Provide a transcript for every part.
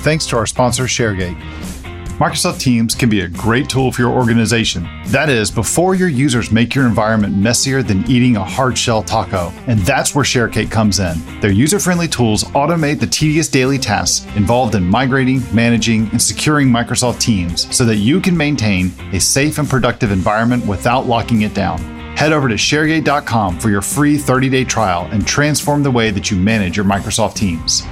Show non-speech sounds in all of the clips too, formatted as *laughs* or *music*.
thanks to our sponsor, ShareGate. Microsoft Teams can be a great tool for your organization. That is, before your users make your environment messier than eating a hard shell taco. And that's where ShareGate comes in. Their user friendly tools automate the tedious daily tasks involved in migrating, managing, and securing Microsoft Teams so that you can maintain a safe and productive environment without locking it down. Head over to sharegate.com for your free 30 day trial and transform the way that you manage your Microsoft Teams.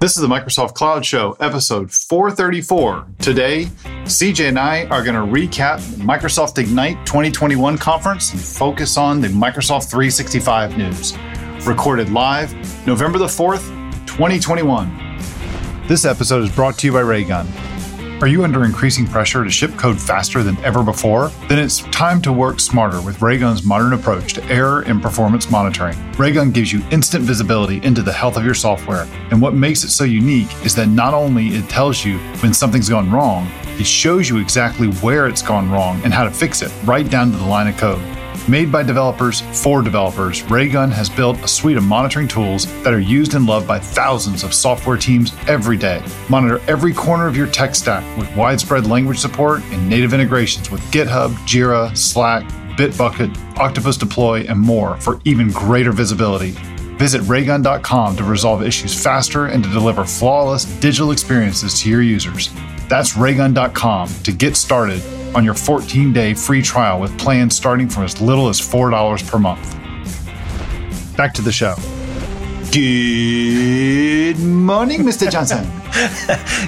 This is the Microsoft Cloud Show, episode 434. Today, CJ and I are going to recap Microsoft Ignite 2021 conference and focus on the Microsoft 365 news. Recorded live November the 4th, 2021. This episode is brought to you by Raygun. Are you under increasing pressure to ship code faster than ever before? Then it's time to work smarter with Raygun's modern approach to error and performance monitoring. Raygun gives you instant visibility into the health of your software, and what makes it so unique is that not only it tells you when something's gone wrong, it shows you exactly where it's gone wrong and how to fix it right down to the line of code. Made by developers for developers, Raygun has built a suite of monitoring tools that are used and loved by thousands of software teams every day. Monitor every corner of your tech stack with widespread language support and native integrations with GitHub, Jira, Slack, Bitbucket, Octopus Deploy, and more for even greater visibility. Visit raygun.com to resolve issues faster and to deliver flawless digital experiences to your users. That's raygun.com to get started on your 14 day free trial with plans starting from as little as $4 per month. Back to the show. Good morning, Mr. *laughs* Johnson.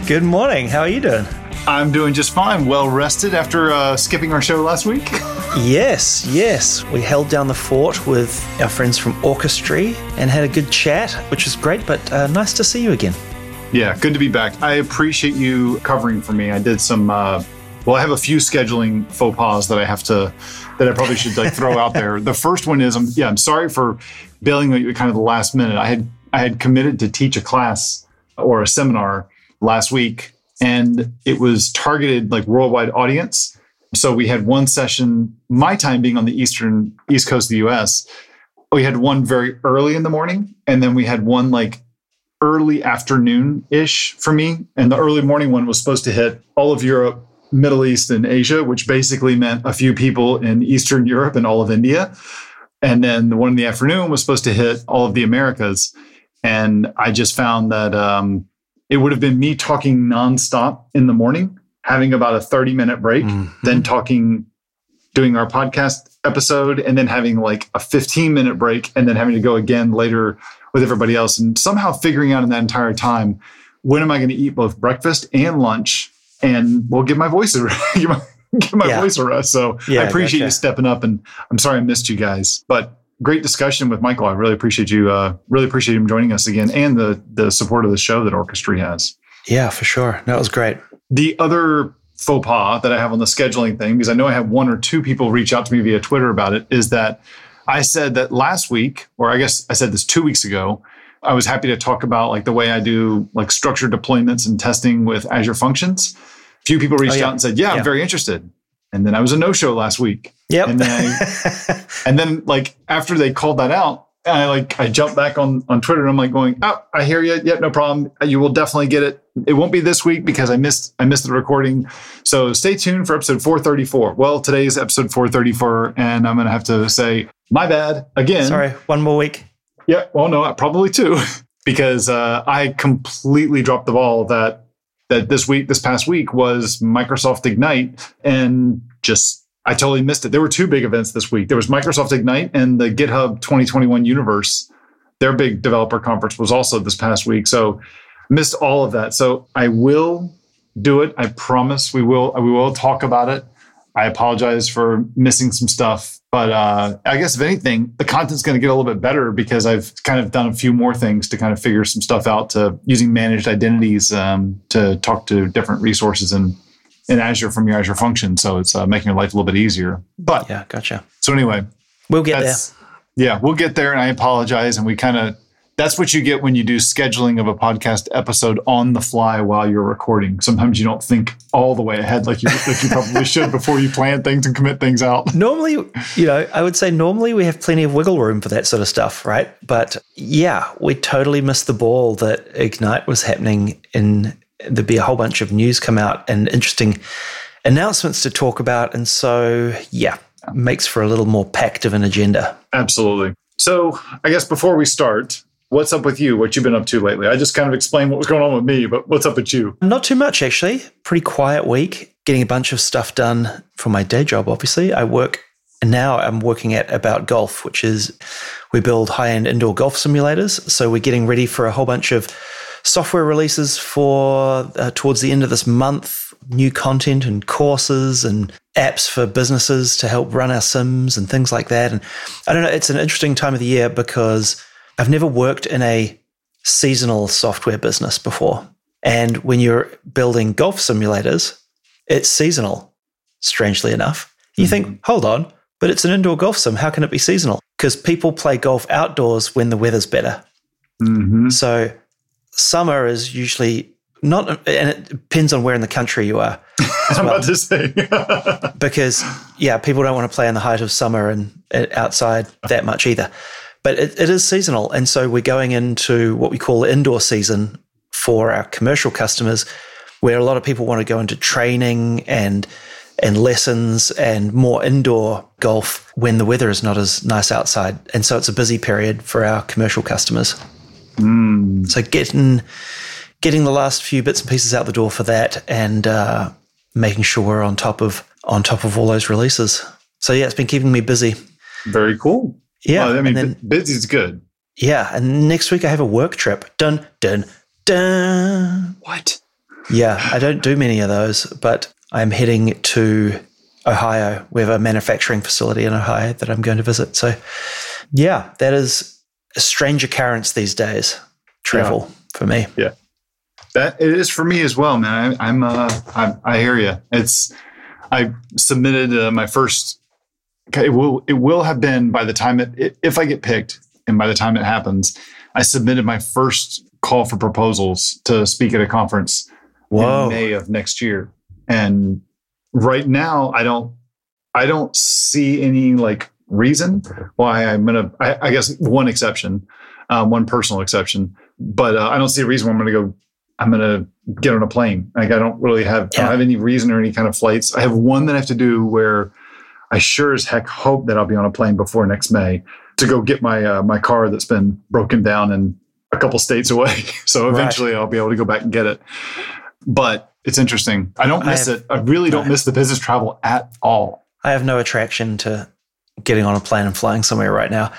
Good morning. How are you doing? I'm doing just fine. Well rested after uh, skipping our show last week. *laughs* yes, yes. We held down the fort with our friends from Orchestry and had a good chat, which was great, but uh, nice to see you again. Yeah, good to be back. I appreciate you covering for me. I did some uh, well, I have a few scheduling faux pas that I have to that I probably should like throw out there. The first one is, I'm yeah, I'm sorry for bailing kind of the last minute. I had I had committed to teach a class or a seminar last week, and it was targeted like worldwide audience. So we had one session, my time being on the eastern east coast of the U.S. We had one very early in the morning, and then we had one like early afternoon ish for me. And the early morning one was supposed to hit all of Europe Middle East and Asia, which basically meant a few people in Eastern Europe and all of India. And then the one in the afternoon was supposed to hit all of the Americas. And I just found that um, it would have been me talking nonstop in the morning, having about a 30 minute break, mm-hmm. then talking, doing our podcast episode, and then having like a 15 minute break, and then having to go again later with everybody else. And somehow figuring out in that entire time, when am I going to eat both breakfast and lunch and we'll give my voice *laughs* a give my, give my yeah. voice a rest. So yeah, I appreciate gotcha. you stepping up, and I'm sorry I missed you guys, but great discussion with Michael. I really appreciate you. Uh, really appreciate him joining us again, and the the support of the show that Orchestry has. Yeah, for sure. That was great. The other faux pas that I have on the scheduling thing, because I know I have one or two people reach out to me via Twitter about it, is that I said that last week, or I guess I said this two weeks ago, I was happy to talk about like the way I do like structured deployments and testing with Azure Functions few people reached oh, yeah. out and said, "Yeah, yeah, I'm very interested." And then I was a no show last week. Yep. And then, I, *laughs* and then like after they called that out, I like I jumped back on on Twitter and I'm like going, "Oh, I hear you. Yep, no problem. You will definitely get it. It won't be this week because I missed I missed the recording. So stay tuned for episode 434. Well, today's episode 434, and I'm gonna have to say my bad again. Sorry, one more week. Yeah. Well, no, probably two *laughs* because uh, I completely dropped the ball that that this week, this past week was Microsoft Ignite and just I totally missed it. There were two big events this week. There was Microsoft Ignite and the GitHub 2021 Universe. Their big developer conference was also this past week. So missed all of that. So I will do it. I promise we will we will talk about it. I apologize for missing some stuff, but uh, I guess if anything, the content's going to get a little bit better because I've kind of done a few more things to kind of figure some stuff out to using managed identities um, to talk to different resources in in Azure from your Azure function. So it's uh, making your life a little bit easier. But yeah, gotcha. So anyway, we'll get there. Yeah, we'll get there, and I apologize. And we kind of that's what you get when you do scheduling of a podcast episode on the fly while you're recording. Sometimes you don't think all the way ahead like you like you probably should before you plan things and commit things out. *laughs* Normally, you know, I would say normally we have plenty of wiggle room for that sort of stuff, right? But yeah, we totally missed the ball that Ignite was happening in there'd be a whole bunch of news come out and interesting announcements to talk about. And so, yeah, makes for a little more packed of an agenda. Absolutely. So, I guess before we start, what's up with you? What you've been up to lately? I just kind of explained what was going on with me, but what's up with you? Not too much, actually. Pretty quiet week. Getting a bunch of stuff done for my day job, obviously. I work, and now I'm working at About Golf, which is we build high end indoor golf simulators. So, we're getting ready for a whole bunch of software releases for uh, towards the end of this month, new content and courses and apps for businesses to help run our sims and things like that. And I don't know, it's an interesting time of the year because I've never worked in a seasonal software business before. And when you're building golf simulators, it's seasonal, strangely enough. You mm-hmm. think, hold on, but it's an indoor golf sim. How can it be seasonal? Because people play golf outdoors when the weather's better. Mm-hmm. So summer is usually not, and it depends on where in the country you are. *laughs* I'm well. about to say. *laughs* because, yeah, people don't want to play in the height of summer and outside that much either. But it, it is seasonal. And so we're going into what we call indoor season for our commercial customers, where a lot of people want to go into training and and lessons and more indoor golf when the weather is not as nice outside. And so it's a busy period for our commercial customers. Mm. So getting getting the last few bits and pieces out the door for that, and uh, making sure we're on top of on top of all those releases. So yeah, it's been keeping me busy. Very cool. Yeah, well, I mean, then, busy is good. Yeah, and next week I have a work trip. Dun dun dun. What? Yeah, I don't do many of those, but I'm heading to Ohio. We have a manufacturing facility in Ohio that I'm going to visit. So, yeah, that is a strange occurrence these days. Travel yeah. for me. Yeah, that it is for me as well, man. I, am uh, I, I, hear you. It's I submitted uh, my first. It will it will have been by the time it if I get picked and by the time it happens, I submitted my first call for proposals to speak at a conference Whoa. in May of next year. And right now, I don't I don't see any like reason why I'm gonna. I, I guess one exception, um, one personal exception, but uh, I don't see a reason why I'm gonna go. I'm gonna get on a plane. Like I don't really have. Yeah. I don't have any reason or any kind of flights. I have one that I have to do where I sure as heck hope that I'll be on a plane before next May to go get my uh, my car that's been broken down in a couple states away. *laughs* so eventually right. I'll be able to go back and get it. But it's interesting. I don't miss I have, it. I really don't miss the business travel at all. I have no attraction to getting on a plane and flying somewhere right now.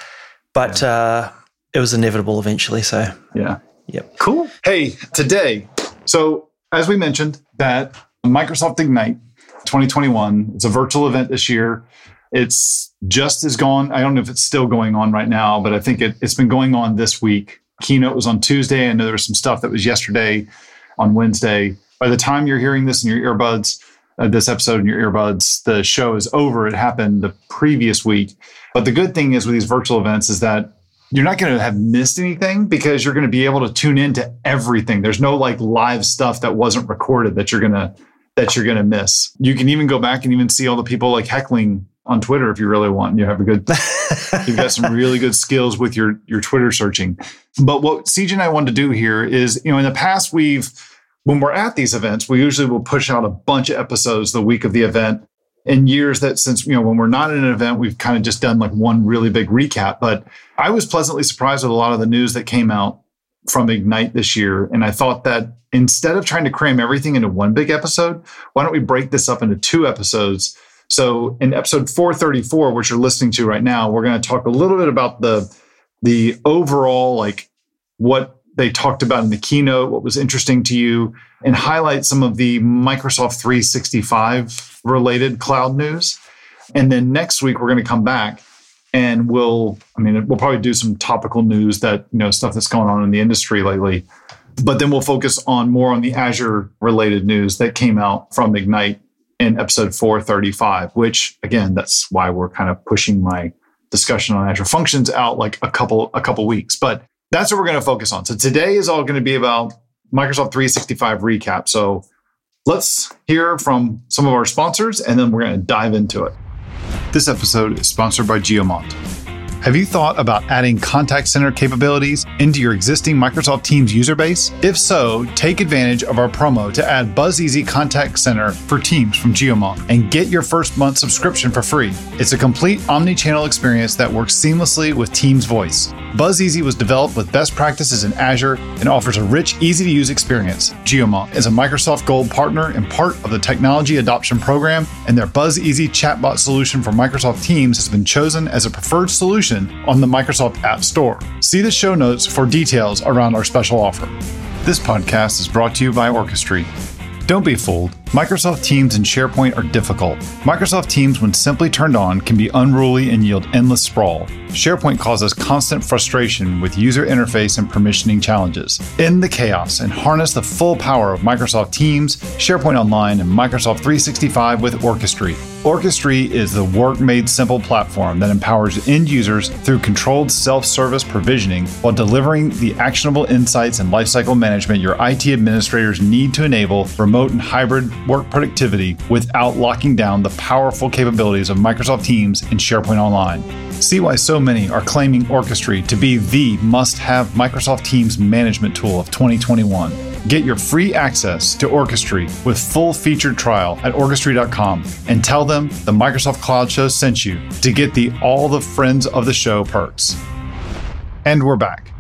But yeah. uh, it was inevitable eventually. So yeah, yep, cool. Hey, today, so as we mentioned, that Microsoft Ignite 2021. It's a virtual event this year. It's just as gone. I don't know if it's still going on right now, but I think it, it's been going on this week. Keynote was on Tuesday. I know there was some stuff that was yesterday on Wednesday. By the time you're hearing this in your earbuds, uh, this episode in your earbuds. The show is over. It happened the previous week. But the good thing is with these virtual events is that you're not going to have missed anything because you're going to be able to tune into everything. There's no like live stuff that wasn't recorded that you're going to that you're going to miss. You can even go back and even see all the people like heckling on Twitter if you really want. You have a good, *laughs* you've got some really good skills with your your Twitter searching. But what CJ and I wanted to do here is, you know, in the past we've when we're at these events, we usually will push out a bunch of episodes the week of the event. In years that since, you know, when we're not in an event, we've kind of just done like one really big recap. But I was pleasantly surprised with a lot of the news that came out from Ignite this year. And I thought that instead of trying to cram everything into one big episode, why don't we break this up into two episodes? So in episode 434, which you're listening to right now, we're going to talk a little bit about the the overall like what they talked about in the keynote, what was interesting to you, and highlight some of the Microsoft 365 related cloud news. And then next week, we're going to come back and we'll, I mean, we'll probably do some topical news that, you know, stuff that's going on in the industry lately. But then we'll focus on more on the Azure related news that came out from Ignite in episode 435, which again, that's why we're kind of pushing my discussion on Azure functions out like a couple a couple weeks. But that's what we're going to focus on. So today is all going to be about Microsoft 365 recap. So let's hear from some of our sponsors and then we're going to dive into it. This episode is sponsored by Geomant. Have you thought about adding contact center capabilities into your existing Microsoft Teams user base? If so, take advantage of our promo to add BuzzEasy Contact Center for Teams from Geomant and get your first month subscription for free. It's a complete omni-channel experience that works seamlessly with Teams Voice. BuzzEasy was developed with best practices in Azure and offers a rich, easy to use experience. Geomant is a Microsoft Gold partner and part of the Technology Adoption Program, and their BuzzEasy chatbot solution for Microsoft Teams has been chosen as a preferred solution on the Microsoft App Store. See the show notes for details around our special offer. This podcast is brought to you by Orchestry. Don't be fooled. Microsoft Teams and SharePoint are difficult. Microsoft Teams, when simply turned on, can be unruly and yield endless sprawl. SharePoint causes constant frustration with user interface and permissioning challenges. End the chaos and harness the full power of Microsoft Teams, SharePoint Online, and Microsoft 365 with Orchestry. Orchestry is the work made simple platform that empowers end users through controlled self service provisioning while delivering the actionable insights and lifecycle management your IT administrators need to enable remote and hybrid work productivity without locking down the powerful capabilities of Microsoft Teams and SharePoint Online. See why so many are claiming Orchestry to be the must have Microsoft Teams management tool of 2021. Get your free access to Orchestry with full featured trial at orchestry.com and tell them the Microsoft Cloud Show sent you to get the all the friends of the show perks. And we're back.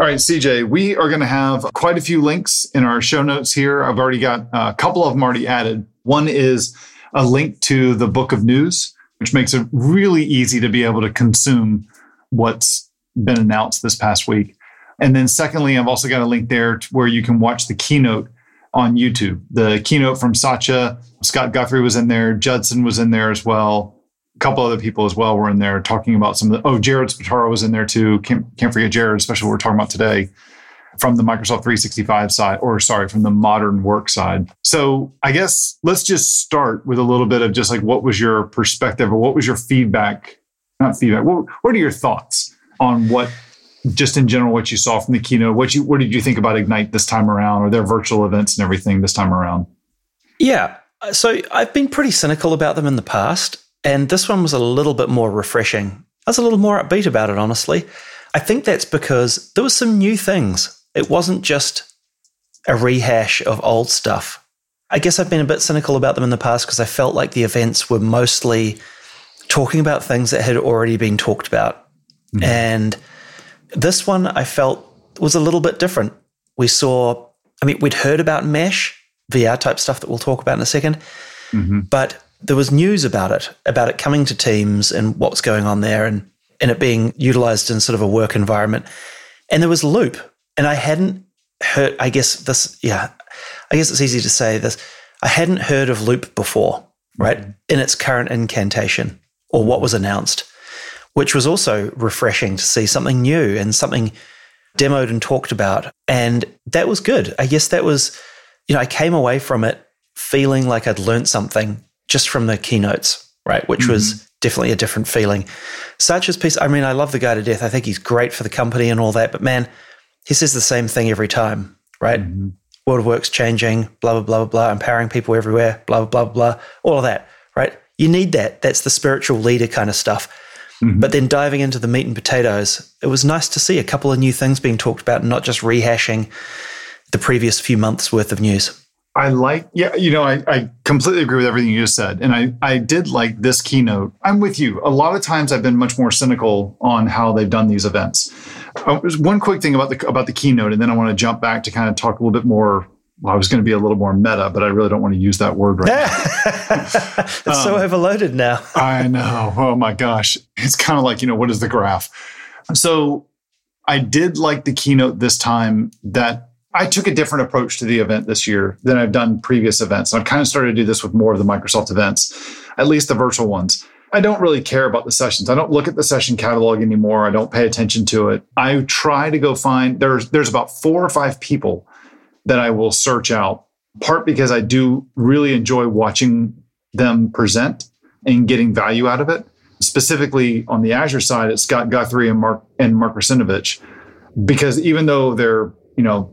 All right, CJ, we are going to have quite a few links in our show notes here. I've already got a couple of them already added. One is a link to the book of news, which makes it really easy to be able to consume what's been announced this past week. And then secondly, I've also got a link there where you can watch the keynote on YouTube. The keynote from Satya, Scott Guthrie was in there, Judson was in there as well. Couple other people as well were in there talking about some of the, oh, Jared Spataro was in there too. Can't, can't forget Jared, especially what we're talking about today from the Microsoft 365 side, or sorry, from the modern work side. So I guess let's just start with a little bit of just like what was your perspective or what was your feedback? Not feedback. What, what are your thoughts on what just in general what you saw from the keynote what you what did you think about ignite this time around or their virtual events and everything this time around yeah so i've been pretty cynical about them in the past and this one was a little bit more refreshing i was a little more upbeat about it honestly i think that's because there was some new things it wasn't just a rehash of old stuff i guess i've been a bit cynical about them in the past because i felt like the events were mostly talking about things that had already been talked about mm-hmm. and this one I felt was a little bit different. We saw, I mean, we'd heard about mesh, VR type stuff that we'll talk about in a 2nd mm-hmm. but there was news about it, about it coming to teams and what's going on there and, and it being utilized in sort of a work environment. And there was Loop. And I hadn't heard, I guess this, yeah, I guess it's easy to say this. I hadn't heard of Loop before, right? Mm-hmm. In its current incantation or what was announced which was also refreshing to see something new and something demoed and talked about. And that was good. I guess that was, you know, I came away from it feeling like I'd learned something just from the keynotes, right? Which mm-hmm. was definitely a different feeling. Satya's piece, I mean, I love the guy to death. I think he's great for the company and all that, but man, he says the same thing every time, right? Mm-hmm. World of work's changing, blah, blah, blah, blah, blah, empowering people everywhere, blah, blah, blah, blah, all of that, right? You need that. That's the spiritual leader kind of stuff. Mm-hmm. But then diving into the meat and potatoes, it was nice to see a couple of new things being talked about and not just rehashing the previous few months worth of news. I like, yeah, you know, I, I completely agree with everything you just said. And I, I did like this keynote. I'm with you. A lot of times I've been much more cynical on how they've done these events. Uh, one quick thing about the about the keynote, and then I want to jump back to kind of talk a little bit more well, I was going to be a little more meta, but I really don't want to use that word right now. *laughs* it's um, so overloaded now. I know. Oh my gosh. It's kind of like, you know, what is the graph? So I did like the keynote this time that I took a different approach to the event this year than I've done previous events. I've kind of started to do this with more of the Microsoft events, at least the virtual ones. I don't really care about the sessions. I don't look at the session catalog anymore. I don't pay attention to it. I try to go find there's there's about four or five people that I will search out, part because I do really enjoy watching them present and getting value out of it. Specifically on the Azure side, it's Scott Guthrie and Mark and Mark Russinovich, because even though they're, you know,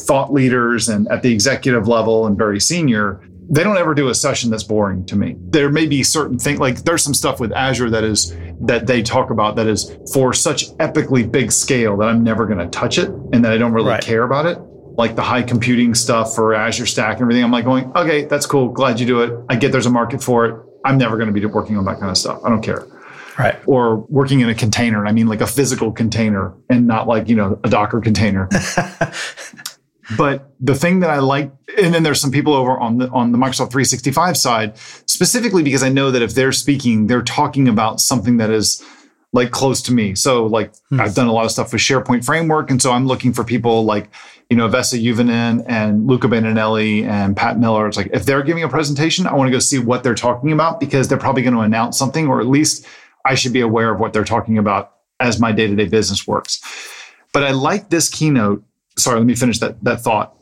thought leaders and at the executive level and very senior, they don't ever do a session that's boring to me. There may be certain things like there's some stuff with Azure that is that they talk about that is for such epically big scale that I'm never going to touch it and that I don't really right. care about it. Like the high computing stuff for Azure Stack and everything. I'm like going, okay, that's cool. Glad you do it. I get there's a market for it. I'm never going to be working on that kind of stuff. I don't care. Right. Or working in a container. And I mean like a physical container and not like, you know, a Docker container. *laughs* But the thing that I like, and then there's some people over on the on the Microsoft 365 side, specifically because I know that if they're speaking, they're talking about something that is like close to me. So like hmm. I've done a lot of stuff with SharePoint framework, and so I'm looking for people like you know Vesa Juvonen and Luca Bandinelli and Pat Miller. It's like if they're giving a presentation, I want to go see what they're talking about because they're probably going to announce something, or at least I should be aware of what they're talking about as my day to day business works. But I like this keynote sorry, let me finish that, that thought.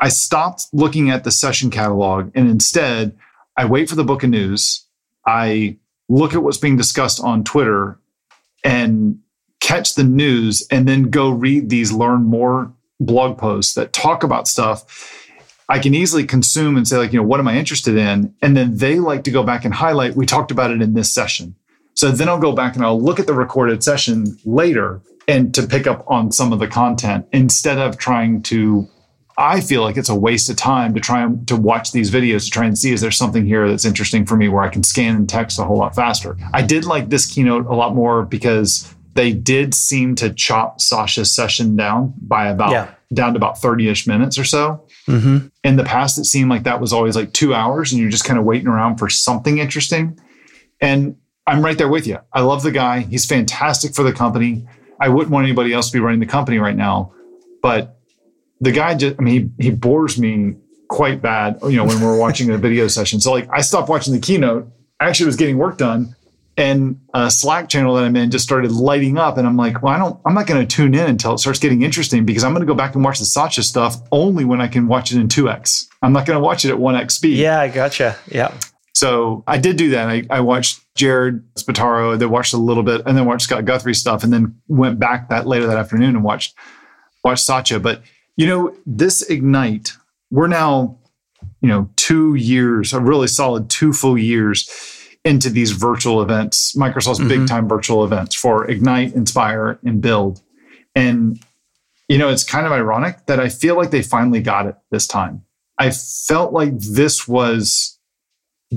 I stopped looking at the session catalog and instead I wait for the book of news. I look at what's being discussed on Twitter and catch the news and then go read these learn more blog posts that talk about stuff I can easily consume and say, like, you know, what am I interested in? And then they like to go back and highlight, we talked about it in this session. So then I'll go back and I'll look at the recorded session later and to pick up on some of the content instead of trying to I feel like it's a waste of time to try and to watch these videos to try and see is there something here that's interesting for me where I can scan and text a whole lot faster. I did like this keynote a lot more because they did seem to chop Satya's session down by about yeah. down to about 30-ish minutes or so. Mm-hmm. In the past, it seemed like that was always like two hours and you're just kind of waiting around for something interesting. And I'm right there with you. I love the guy. He's fantastic for the company. I wouldn't want anybody else to be running the company right now. But the guy just, I mean, he, he bores me quite bad, you know, when we're *laughs* watching a video session. So like I stopped watching the keynote, I actually was getting work done and a Slack channel that I'm in just started lighting up. And I'm like, well, I don't, I'm not going to tune in until it starts getting interesting because I'm going to go back and watch the Satya stuff only when I can watch it in 2x. I'm not going to watch it at 1x speed. Yeah, I gotcha. Yeah. So I did do that. I, I watched Jared Spataro, then watched a little bit, and then watched Scott Guthrie stuff, and then went back that later that afternoon and watched watched Satya. But you know, this Ignite, we're now, you know, two years, a really solid two full years into these virtual events, Microsoft's mm-hmm. big time virtual events for Ignite, Inspire, and Build. And you know, it's kind of ironic that I feel like they finally got it this time. I felt like this was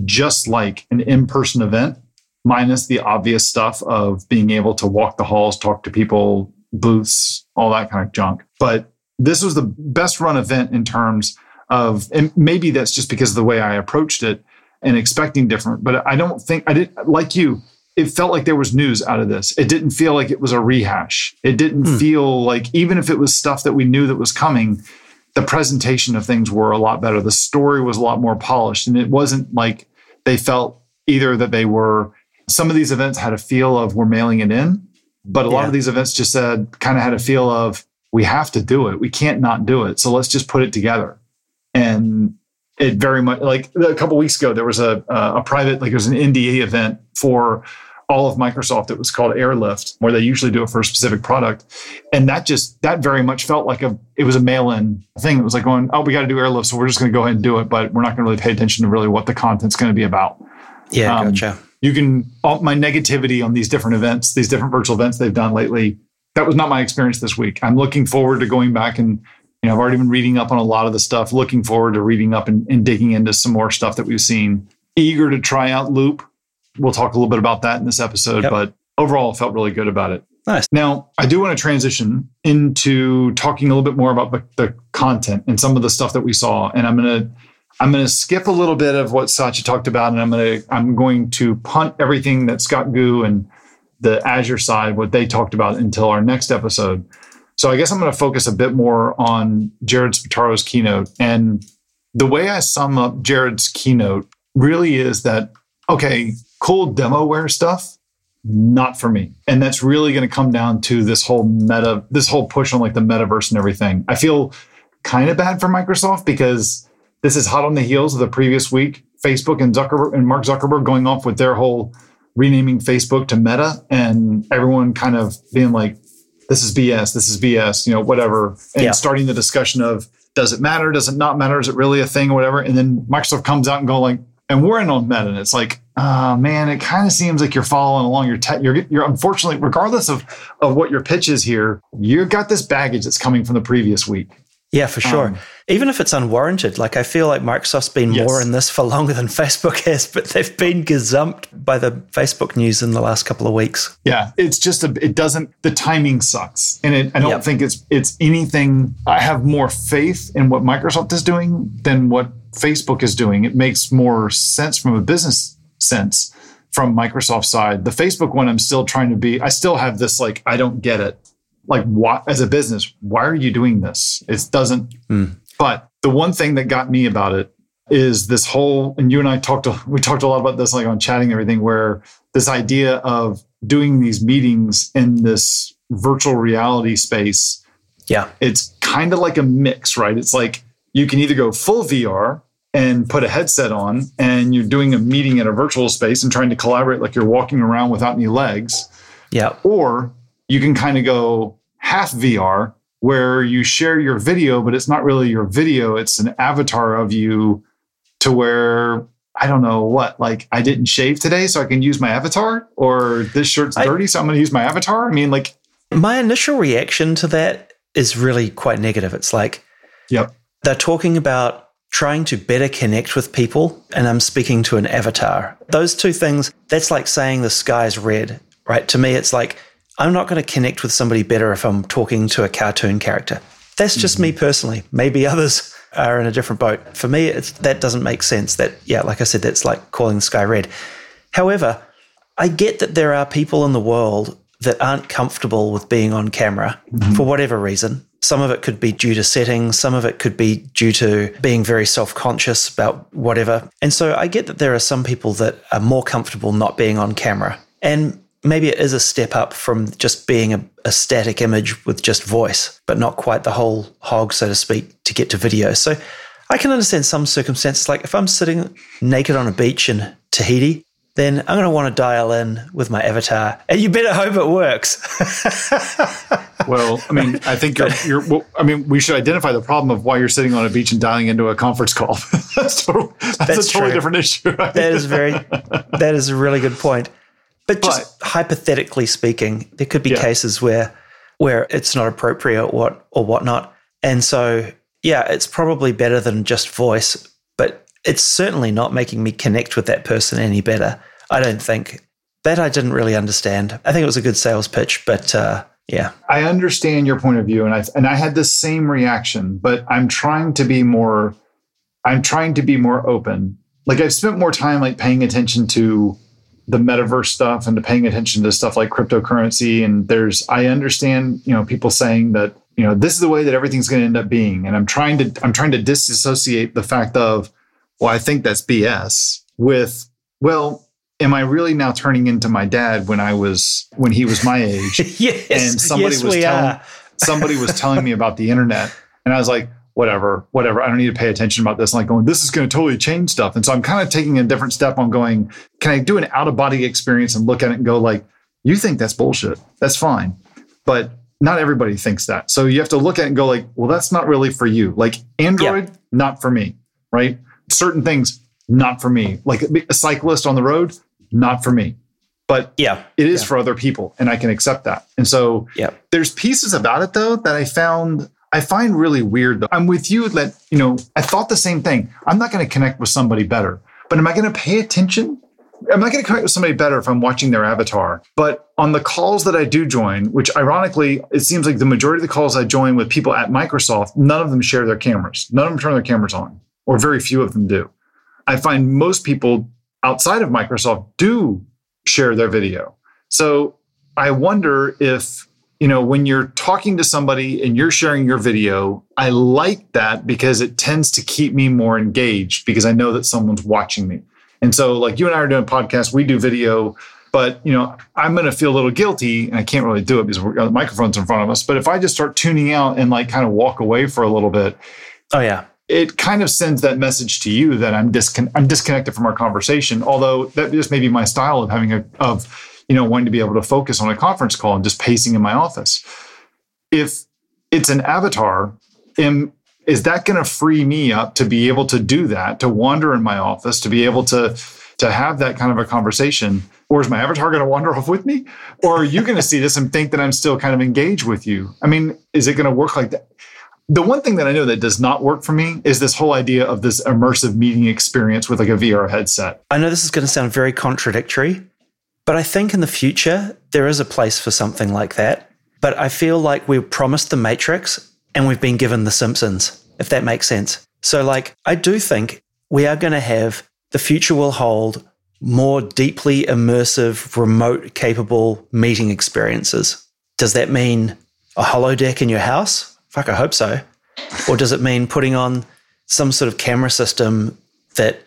just like an in person event, minus the obvious stuff of being able to walk the halls, talk to people, booths, all that kind of junk. But this was the best run event in terms of, and maybe that's just because of the way I approached it and expecting different. But I don't think I didn't like you. It felt like there was news out of this. It didn't feel like it was a rehash. It didn't hmm. feel like even if it was stuff that we knew that was coming, the presentation of things were a lot better. The story was a lot more polished. And it wasn't like they felt either that they were, some of these events had a feel of we're mailing it in, but a yeah. lot of these events just said, kind of had a feel of we have to do it. We can't not do it. So let's just put it together. And it very much like a couple weeks ago, there was a, a private, like it was an NDA event for all of Microsoft. It was called Airlift, where they usually do it for a specific product. And that just, that very much felt like a, it was a mail in thing. It was like going, oh, we got to do Airlift. So we're just going to go ahead and do it. But we're not going to really pay attention to really what the content's going to be about. Yeah, um, gotcha. You can, all my negativity on these different events, these different virtual events they've done lately, that was not my experience this week. I'm looking forward to going back and, you know, I've already been reading up on a lot of the stuff, looking forward to reading up and, and digging into some more stuff that we've seen. Eager to try out Loop We'll talk a little bit about that in this episode, yep. but overall, I felt really good about it. Nice. Now, I do want to transition into talking a little bit more about the, the content and some of the stuff that we saw. And I'm going to I'm going to skip a little bit of what Satya talked about, and I'm going to I'm going to punt everything that Scott Gu and the Azure side, what they talked about, until our next episode. So I guess I'm going to focus a bit more on Jared Spataro's keynote. And the way I sum up Jared's keynote really is that okay, cool demoware stuff, not for me. And that's really going to come down to this whole meta, this whole push on like the metaverse and everything. I feel kind of bad for Microsoft because this is hot on the heels of the previous week. Facebook and Zuckerberg and Mark Zuckerberg going off with their whole renaming Facebook to Meta, and everyone kind of being like, "This is BS. This is BS." You know, whatever, and yeah. starting the discussion of does it matter? Does it not matter? Is it really a thing or whatever? And then Microsoft comes out and go like, and we're in on Meta, and it's like, oh man, it kind of seems like you're following along. You're, te- you're, you're unfortunately, regardless of of what your pitch is here, you've got this baggage that's coming from the previous week. Yeah, for sure. Um, Even if it's unwarranted, like I feel like Microsoft's been yes. more in this for *laughs* longer than Facebook has, but they've been gazumped by the Facebook news in the last couple of weeks. Yeah, it's just a. It doesn't. The timing sucks, and it, I don't yep. think it's it's anything. I have more faith in what Microsoft is doing than what Facebook is doing. It makes more sense from a business sense from Microsoft side. The Facebook one, I'm still trying to be. I still have this like I don't get it like what as a business why are you doing this it doesn't mm. but the one thing that got me about it is this whole and you and i talked we talked a lot about this like on chatting and everything where this idea of doing these meetings in this virtual reality space yeah it's kind of like a mix right it's like you can either go full vr and put a headset on and you're doing a meeting in a virtual space and trying to collaborate like you're walking around without any legs. Yeah or you can kind of go half VR where you share your video, but it's not really your video, it's an avatar of you to where I don't know what, like I didn't shave today, so I can use my avatar, or this shirt's I, dirty, so I'm going to use my avatar. I mean, like, my initial reaction to that is really quite negative. It's like, yep, they're talking about trying to better connect with people, and I'm speaking to an avatar. Those two things, that's like saying the sky's red, right? To me, it's like I'm not going to connect with somebody better if I'm talking to a cartoon character. That's just mm-hmm. me personally. Maybe *laughs* others are in a different boat. For me, that doesn't make sense. That, yeah, like I said, that's like calling the sky red. However, I get that there are people in the world that aren't comfortable with being on camera mm-hmm. for whatever reason. Some of it could be due to settings, some of it could be due to being very self conscious about whatever. And so I get that there are some people that are more comfortable not being on camera. And maybe it is a step up from just being a, a, static image with just voice, but not quite the whole hog, so to speak, to get to video. So I can understand some circumstances. Like if I'm sitting naked on a beach in Tahiti, then I'm going to want to dial in with my avatar, and you better hope it works. *laughs* well, I mean, I think you're, you're well, I mean, we should identify the problem of why you're sitting on a beach and dialing into a conference call. that's, total, that's, that's, a totally true. different issue. Right? That is very, that is a really good point. But just but, hypothetically speaking, there could be yeah. cases where where it's not appropriate or what or whatnot. And so yeah, it's probably better than just voice, it's certainly not making me connect with that person any better. I don't think. That I didn't really understand. I think it was a good sales pitch, but uh, yeah. I understand your point of view, and I and I had the same reaction, but I'm trying to be more. I'm trying to be more open. Like I've spent more time like paying attention to the metaverse stuff and to paying attention to stuff like cryptocurrency. And there's, I understand, you know, people saying that, you know, this is the way that everything's going to end up being. And I'm trying to, I'm trying to disassociate the fact of, well, I think that's BS with, well, am I really now turning into my dad when I was, when he was my age? *laughs* yes. And somebody yes, was telling, *laughs* somebody was telling me about the internet. And I was like, whatever, whatever. I don't need to pay attention about this. And like going, this is going to totally change stuff. And so I'm kind of taking a different step on going, can I do an out of body experience and look at it and go like, you think that's bullshit. That's fine. But not everybody thinks that. So you have to look at it and go like, well, that's not really for you. Like Android, yeah. not for me, right? Certain things, not for me. Like a cyclist on the road, not for me. But yeah, it is yeah. for other people and I can accept that. And so yeah. there's pieces about it though that I found I find really weird though. I'm with you that, you know, I thought the same thing. I'm not going to connect with somebody better, but am I going to pay attention? I'm not going to connect with somebody better if I'm watching their avatar. But on the calls that I do join, which ironically, it seems like the majority of the calls I join with people at Microsoft, none of them share their cameras. None of them turn their cameras on, or very few of them do. I find most people outside of Microsoft do share their video. So I wonder if you know, when you're talking to somebody and you're sharing your video, I like that because it tends to keep me more engaged because I know that someone's watching me. And so, like you and I are doing podcast, we do video, but you know, I'm going to feel a little guilty, and I can't really do it because uh, the microphone's in front of us. But if I just start tuning out and like kind of walk away for a little bit, oh yeah, it kind of sends that message to you that I'm discon- I'm disconnected from our conversation. Although that just may be my style of having a of you know, wanting to be able to focus on a conference call and just pacing in my office. If it's an avatar, am is that going to free me up to be able to do that, to wander in my office, to be able to to have that kind of a conversation? Or is my avatar going to wander *laughs* off with me? Or are you going to see this and think that I'm still kind of engaged with you? I mean, is it going to work like that? The one thing that I know that does not work for me is this whole idea of this immersive meeting experience with like a VR headset. I know this is going to sound very contradictory, but I think in the future, there is a place for something like that. But I feel like we promised the Matrix and we've been given the Simpsons, if that makes sense. So, like, I do think we are going to have the future will hold more deeply immersive, remote capable meeting experiences. Does that mean a holodeck in your house? Fuck, I hope so. Or does it mean putting on some sort of camera system that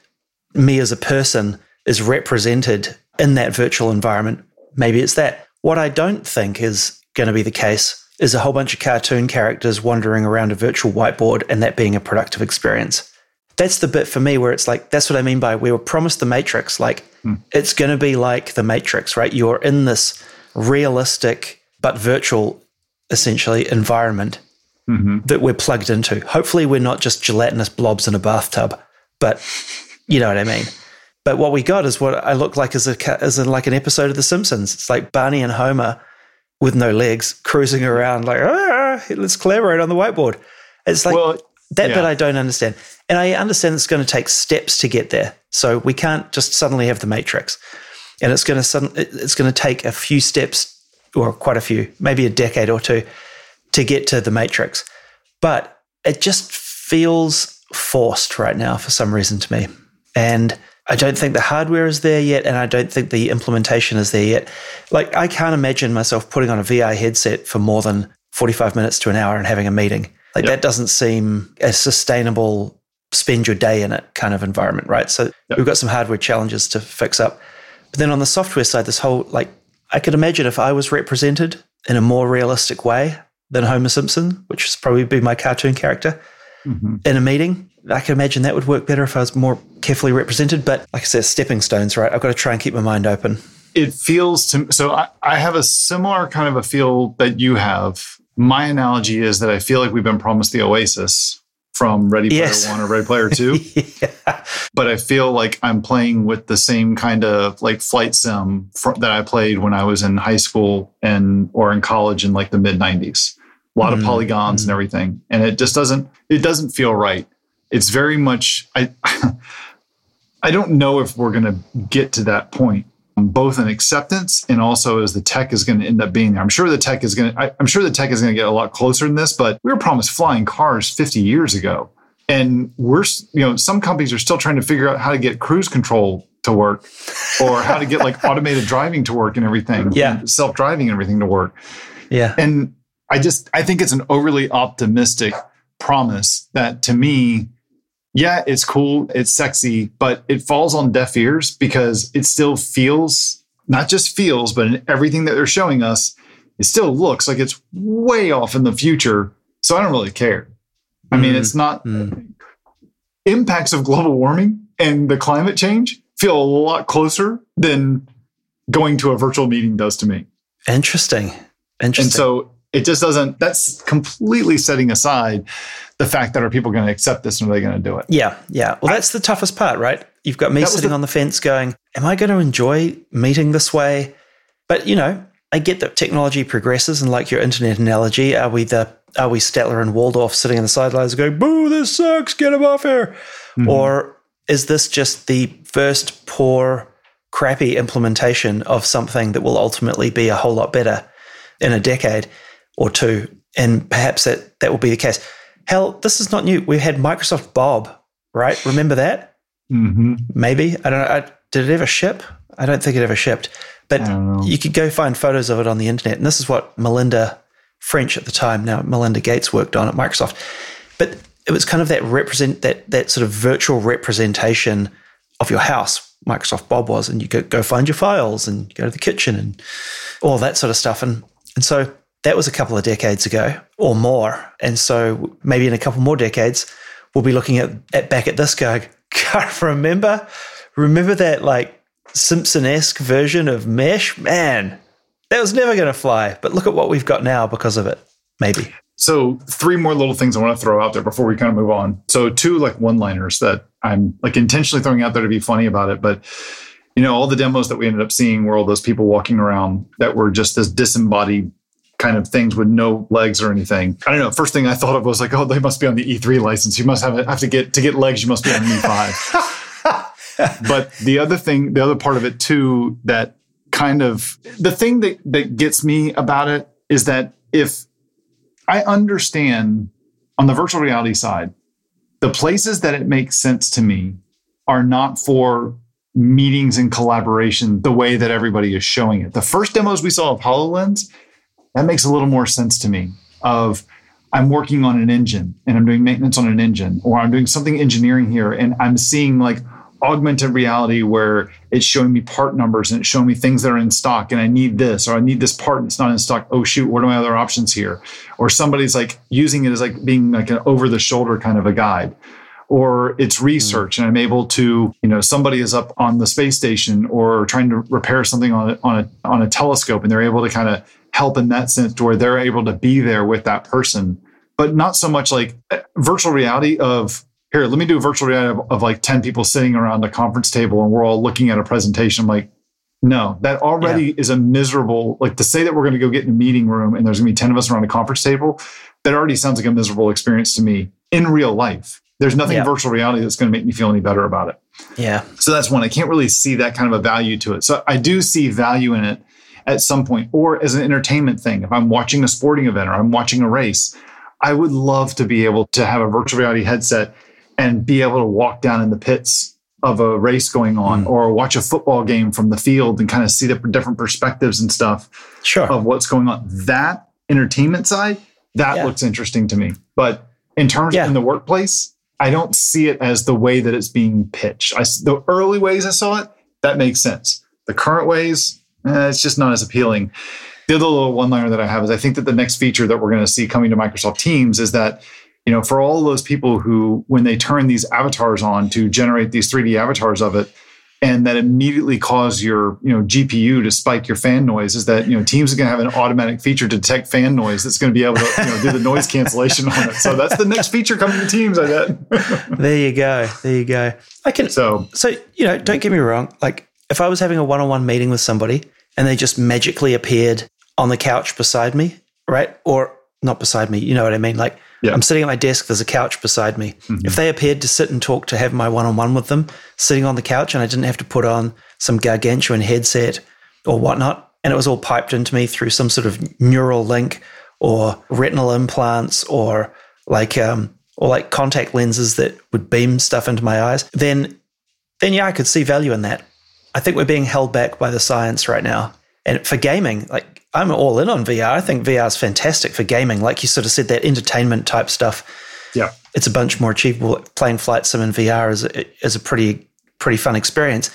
me as a person is represented in that virtual environment? Maybe it's that. What I don't think is going to be the case is a whole bunch of cartoon characters wandering around a virtual whiteboard and that being a productive experience. That's the bit for me where it's like, that's what I mean by we were promised the Matrix. Like, hmm. it's going to be like the Matrix, right? You're in this realistic but virtual, essentially, environment mm-hmm. that we're plugged into. Hopefully, we're not just gelatinous blobs in a bathtub, but you know what I mean. But what we got is what I look like as a as in like an episode of The Simpsons. It's like Barney and Homer with no legs cruising around like, ah, let's collaborate on the whiteboard. It's like well, that yeah. bit I don't understand. And I understand it's going to take steps to get there. So we can't just suddenly have the matrix. And it's going to sudden, it's going to take a few steps or quite a few, maybe a decade or two to get to the matrix. But it just feels forced right now for some reason to me. And I don't think the hardware is there yet, and I don't think the implementation is there yet. Like, I can't imagine myself putting on a VR headset for more than 45 minutes to an hour and having a meeting. Like, yep. that doesn't seem a sustainable spend your day in it kind of environment, right? So, yep. we've got some hardware challenges to fix up. But then on the software side, this whole, like, I could imagine if I was represented in a more realistic way than Homer Simpson, which is probably be my cartoon character, mm-hmm. in a meeting, I can imagine that would work better if I was more carefully represented. But like I said, stepping stones, right? I've got to try and keep my mind open. It feels to so I, I have a similar kind of a feel that you have. My analogy is that I feel like we've been promised the oasis from Ready Player yes. One or Ready Player *laughs* Two. yeah. But I feel like I'm playing with the same kind of like flight sim for, that I played when I was in high school and or in college in like the mid 90s. A lot mm. of polygons mm. and everything, and it just doesn't it doesn't feel right it's very much I *laughs* I don't know if we're going to get to that point both in acceptance and also as the tech is going to end up being there. I'm sure the tech is going to, I, am sure the tech is going to get a lot closer than this, but we were promised flying cars 50 years ago. And we're, you know, some companies are still trying to figure out how to get cruise control to work or how to get like *laughs* automated driving to work and everything. Yeah. Self driving and everything to work. Yeah. And I just, I think it's an overly optimistic promise that to me yeah, it's cool, it's sexy, but it falls on deaf ears because it still feels, not just feels, but in everything that they're showing us, it still looks like it's way off in the future. So I don't really care. I mean, it's not mm. impacts of global warming and the climate change feel a lot closer than going to a virtual meeting does to me. Interesting. Interesting. And so it just doesn't, that's completely setting aside the fact that are people going to accept this and are they going to do it? Yeah, yeah. Well, that's the toughest part, right? You've got me sitting the, on the fence going, Am I going to enjoy meeting this way? But, you know, I get that technology progresses and like your internet analogy, are we the are we Statler and Waldorf sitting on the sidelines going, Boo, this sucks, get him off here? Mm-hmm. Or is this just the first poor, crappy implementation of something that will ultimately be a whole lot better in a decade or two? And perhaps that that will be the case. Hell, this is not new. We had Microsoft Bob, right? Remember that? Mm-hmm. Maybe. I don't know. I, did it ever ship? I don't think it ever shipped. But you could go find photos of it on the internet. And this is what Melinda French at the time, now Melinda Gates, worked on at Microsoft. But it was kind of that represent that that sort of virtual representation of your house. Microsoft Bob was, and you go go find your files and go to the kitchen and all that sort of stuff. And and so that was a couple of decades ago or more. And so maybe in a couple more decades, we'll be looking at, at back at this going, *laughs* God, remember, remember that like Simpson-esque version of Mesh? Man, that was never going to fly. But look at what we've got now because of it. Maybe. So, three more little things I want to throw out there before we kind of move on. So, two like one liners that I'm like intentionally throwing out there to be funny about it. But, you know, all the demos that we ended up seeing were all those people walking around that were just this disembodied kind of things with no legs or anything. I don't know. First thing I thought of was like, oh, they must be on the E3 license. You must have, have to get to get legs. You must be on an E5. *laughs* but the other thing, the other part of it too, that kind of the thing that that gets me about it is that if I understand on the virtual reality side, the places that it makes sense to me are not for meetings and collaboration the way that everybody is showing it. The first demos we saw of HoloLens, that makes a little more sense to me of I'm working on an engine and I'm doing maintenance on an engine or I'm doing something engineering here and I'm seeing like augmented reality where it's showing me part numbers and it's showing me things that are in stock and I need this or I need this part and it's not in stock. Oh shoot, what are my other options here? Or somebody's like using it as like being like an over the shoulder kind of a guide. Or it's hmm. research and I'm able to, you know, somebody is up on the space station or trying to repair something on a, on a on a telescope and they're able to kind of help in that sense to where they're able to be there with that person. But not so much like eh, virtual reality of here, let me do a virtual reality of, of, like 10 people sitting around a conference table and we're all looking at a presentation. I'm like, no, that already yeah. is a miserable, like to say that we're going to go get in a meeting room and there's going to be 10 of us around a conference table, that already sounds like a miserable experience to me in real life. There's nothing yeah. virtual reality that's going to make me feel any better about it. Yeah. So that's one. I can't really see that kind of a value to it. So I do see value in it at some point, or as an entertainment thing. If I'm watching a sporting event or I'm watching a race, I would love to be able to have a virtual reality headset and be able to walk down in the pits of a race going on mm. or watch a football game from the field and kind of see the different perspectives and stuff sure. of what's going on. That entertainment side, that yeah. looks interesting to me. But in terms yeah. of in the workplace, I don't see it as the way that it's being pitched. I, the early ways I saw it, that makes sense. The current ways, eh, it's just not as appealing. The other little one liner that I have is I think that the next feature that we're going to see coming to Microsoft Teams is that you know, for all those people who, when they turn these avatars on to generate these 3D avatars of it, and that immediately cause your, you know, GPU to spike your fan noise, is that you know Teams is going to have an automatic feature to detect fan noise that's going to be able to you know, do the noise cancellation on it. So that's the next feature coming to Teams. I bet. there you go. There you go. I can. So so you know, don't get me wrong. Like if I was having a one-on-one meeting with somebody and they just magically appeared on the couch beside me, right, or not beside me, you know what I mean, like yeah. I'm sitting at my desk, there's a couch beside me. Mm-hmm. If they appeared to sit and talk to have my one on one with them, sitting on the couch, and I didn't have to put on some gargantuan headset or whatnot, and it was all piped into me through some sort of neural link or retinal implants or like um, or like contact lenses that would beam stuff into my eyes, then then yeah, I could see value in that. I think we're being held back by the science right now. And for gaming, like I'm all in on VR. I think VR is fantastic for gaming. Like you sort of said, that entertainment type stuff. Yeah, it's a bunch more achievable. Playing flight sim in VR is a, is a pretty pretty fun experience,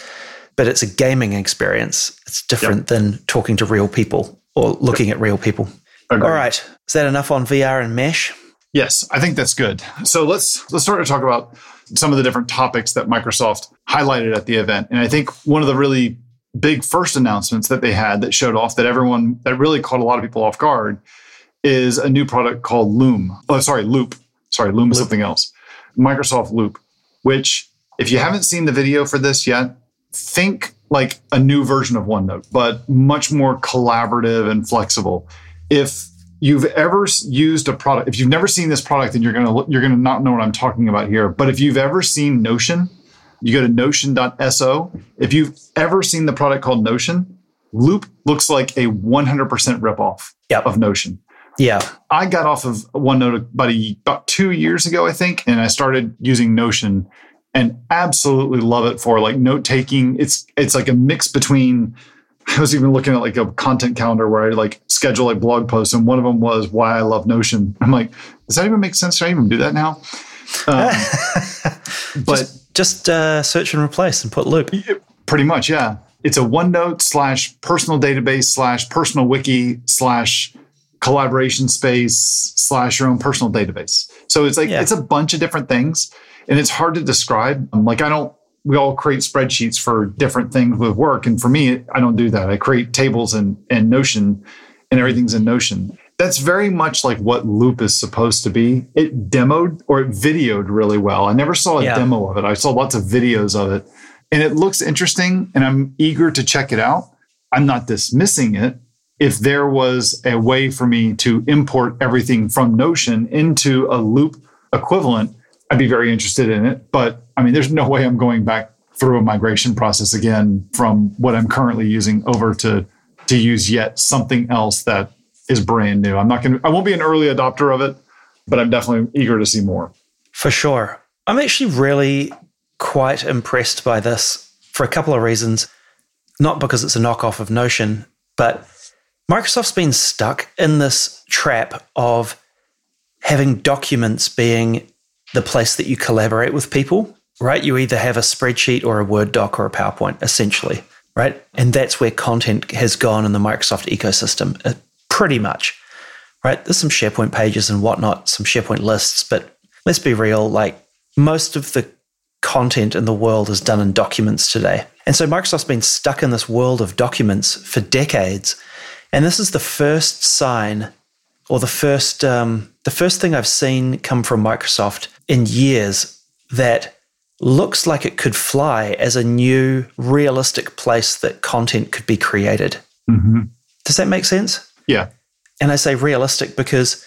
but it's a gaming experience. It's different than talking to real people or looking yep. at real people. Agreed. All right, is that enough on VR and mesh? Yes, I think that's good. So let's let's start to talk about some of the different topics that Microsoft highlighted at the event. And I think one of the really big first announcements that they had that showed off that everyone that really caught a lot of people off guard is a new product called Loom. Oh, sorry, Loop. Sorry, Loom is something else. Microsoft Loop, which if you haven't seen the video for this yet, think like a new version of OneNote, but much more collaborative and flexible. If you've ever used a product, if you've never seen this product, then you're gonna you're gonna not know what I'm talking about here. But if you've ever seen Notion, you go to notion.so. If you've ever seen the product called Notion, Loop looks like a 100% ripoff yep. of Notion. Yeah. I got off of OneNote about, a, about two years ago, I think, and I started using Notion and absolutely love it for like note taking. It's it's like a mix between I was even looking at like a content calendar where I like schedule like blog posts, and one of them was why I love Notion. I'm like, does that even make sense? Should I even do that now? Um, *laughs* but just, just uh, search and replace and put loop. Pretty much, yeah. It's a OneNote slash personal database slash personal wiki slash collaboration space slash your own personal database. So it's like yeah. it's a bunch of different things, and it's hard to describe. I'm like I don't. We all create spreadsheets for different things with work, and for me, I don't do that. I create tables and and Notion, and everything's in Notion. that's very much like what Loop is supposed to be. It demoed or it videoed really well. I never saw a yeah. demo of it. I saw lots of videos of it. And it looks interesting and I'm eager to check it out. I'm not dismissing it. If there was a way for me to import everything from Notion into a Loop equivalent, I'd be very interested in it. But I mean, there's no way I'm going back through a migration process again from what I'm currently using over to to use yet something else that is brand new. I'm not going to, I won't be an early adopter of it, but I'm definitely eager to see more. For sure. I'm actually really quite impressed by this for a couple of reasons. Not because it's a knockoff of Notion, but Microsoft's been stuck in this trap of having documents being the place that you collaborate with people, right? You either have a spreadsheet or a Word doc or a PowerPoint, essentially, right? And that's where content has gone in the Microsoft ecosystem uh, pretty much, right? There's some SharePoint pages and whatnot, some SharePoint lists, but let's be real, like most of the content in the world is done in documents today. And so Microsoft's been stuck in this world of documents for decades. And this is the first sign or the first um, the first thing I've seen come from Microsoft in years that looks like it could fly as a new realistic place that content could be created. Mm-hmm. Does that make sense? Yeah. And I say realistic because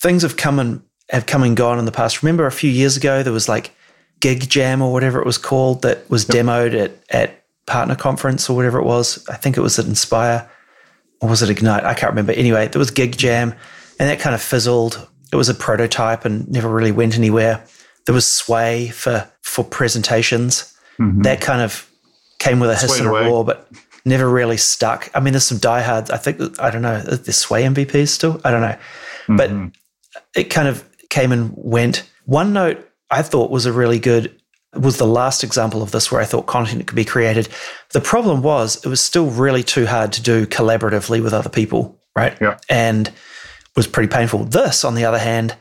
things have come and have come and gone in the past. Remember a few years ago there was like GigJam or whatever it was called that was yep. demoed at at partner conference or whatever it was. I think it was at Inspire or was it Ignite? I can't remember. Anyway, there was GigJam and that kind of fizzled. It was a prototype and never really went anywhere. There was Sway for for presentations. Mm-hmm. That kind of came with a hiss and a roar, but never really stuck. I mean, there's some diehards. I think I don't know. There's Sway MVPs still. I don't know, mm-hmm. but it kind of came and went. OneNote I thought was a really good was the last example of this where I thought content could be created. The problem was it was still really too hard to do collaboratively with other people, right? Yeah. And was pretty painful. This, on the other hand,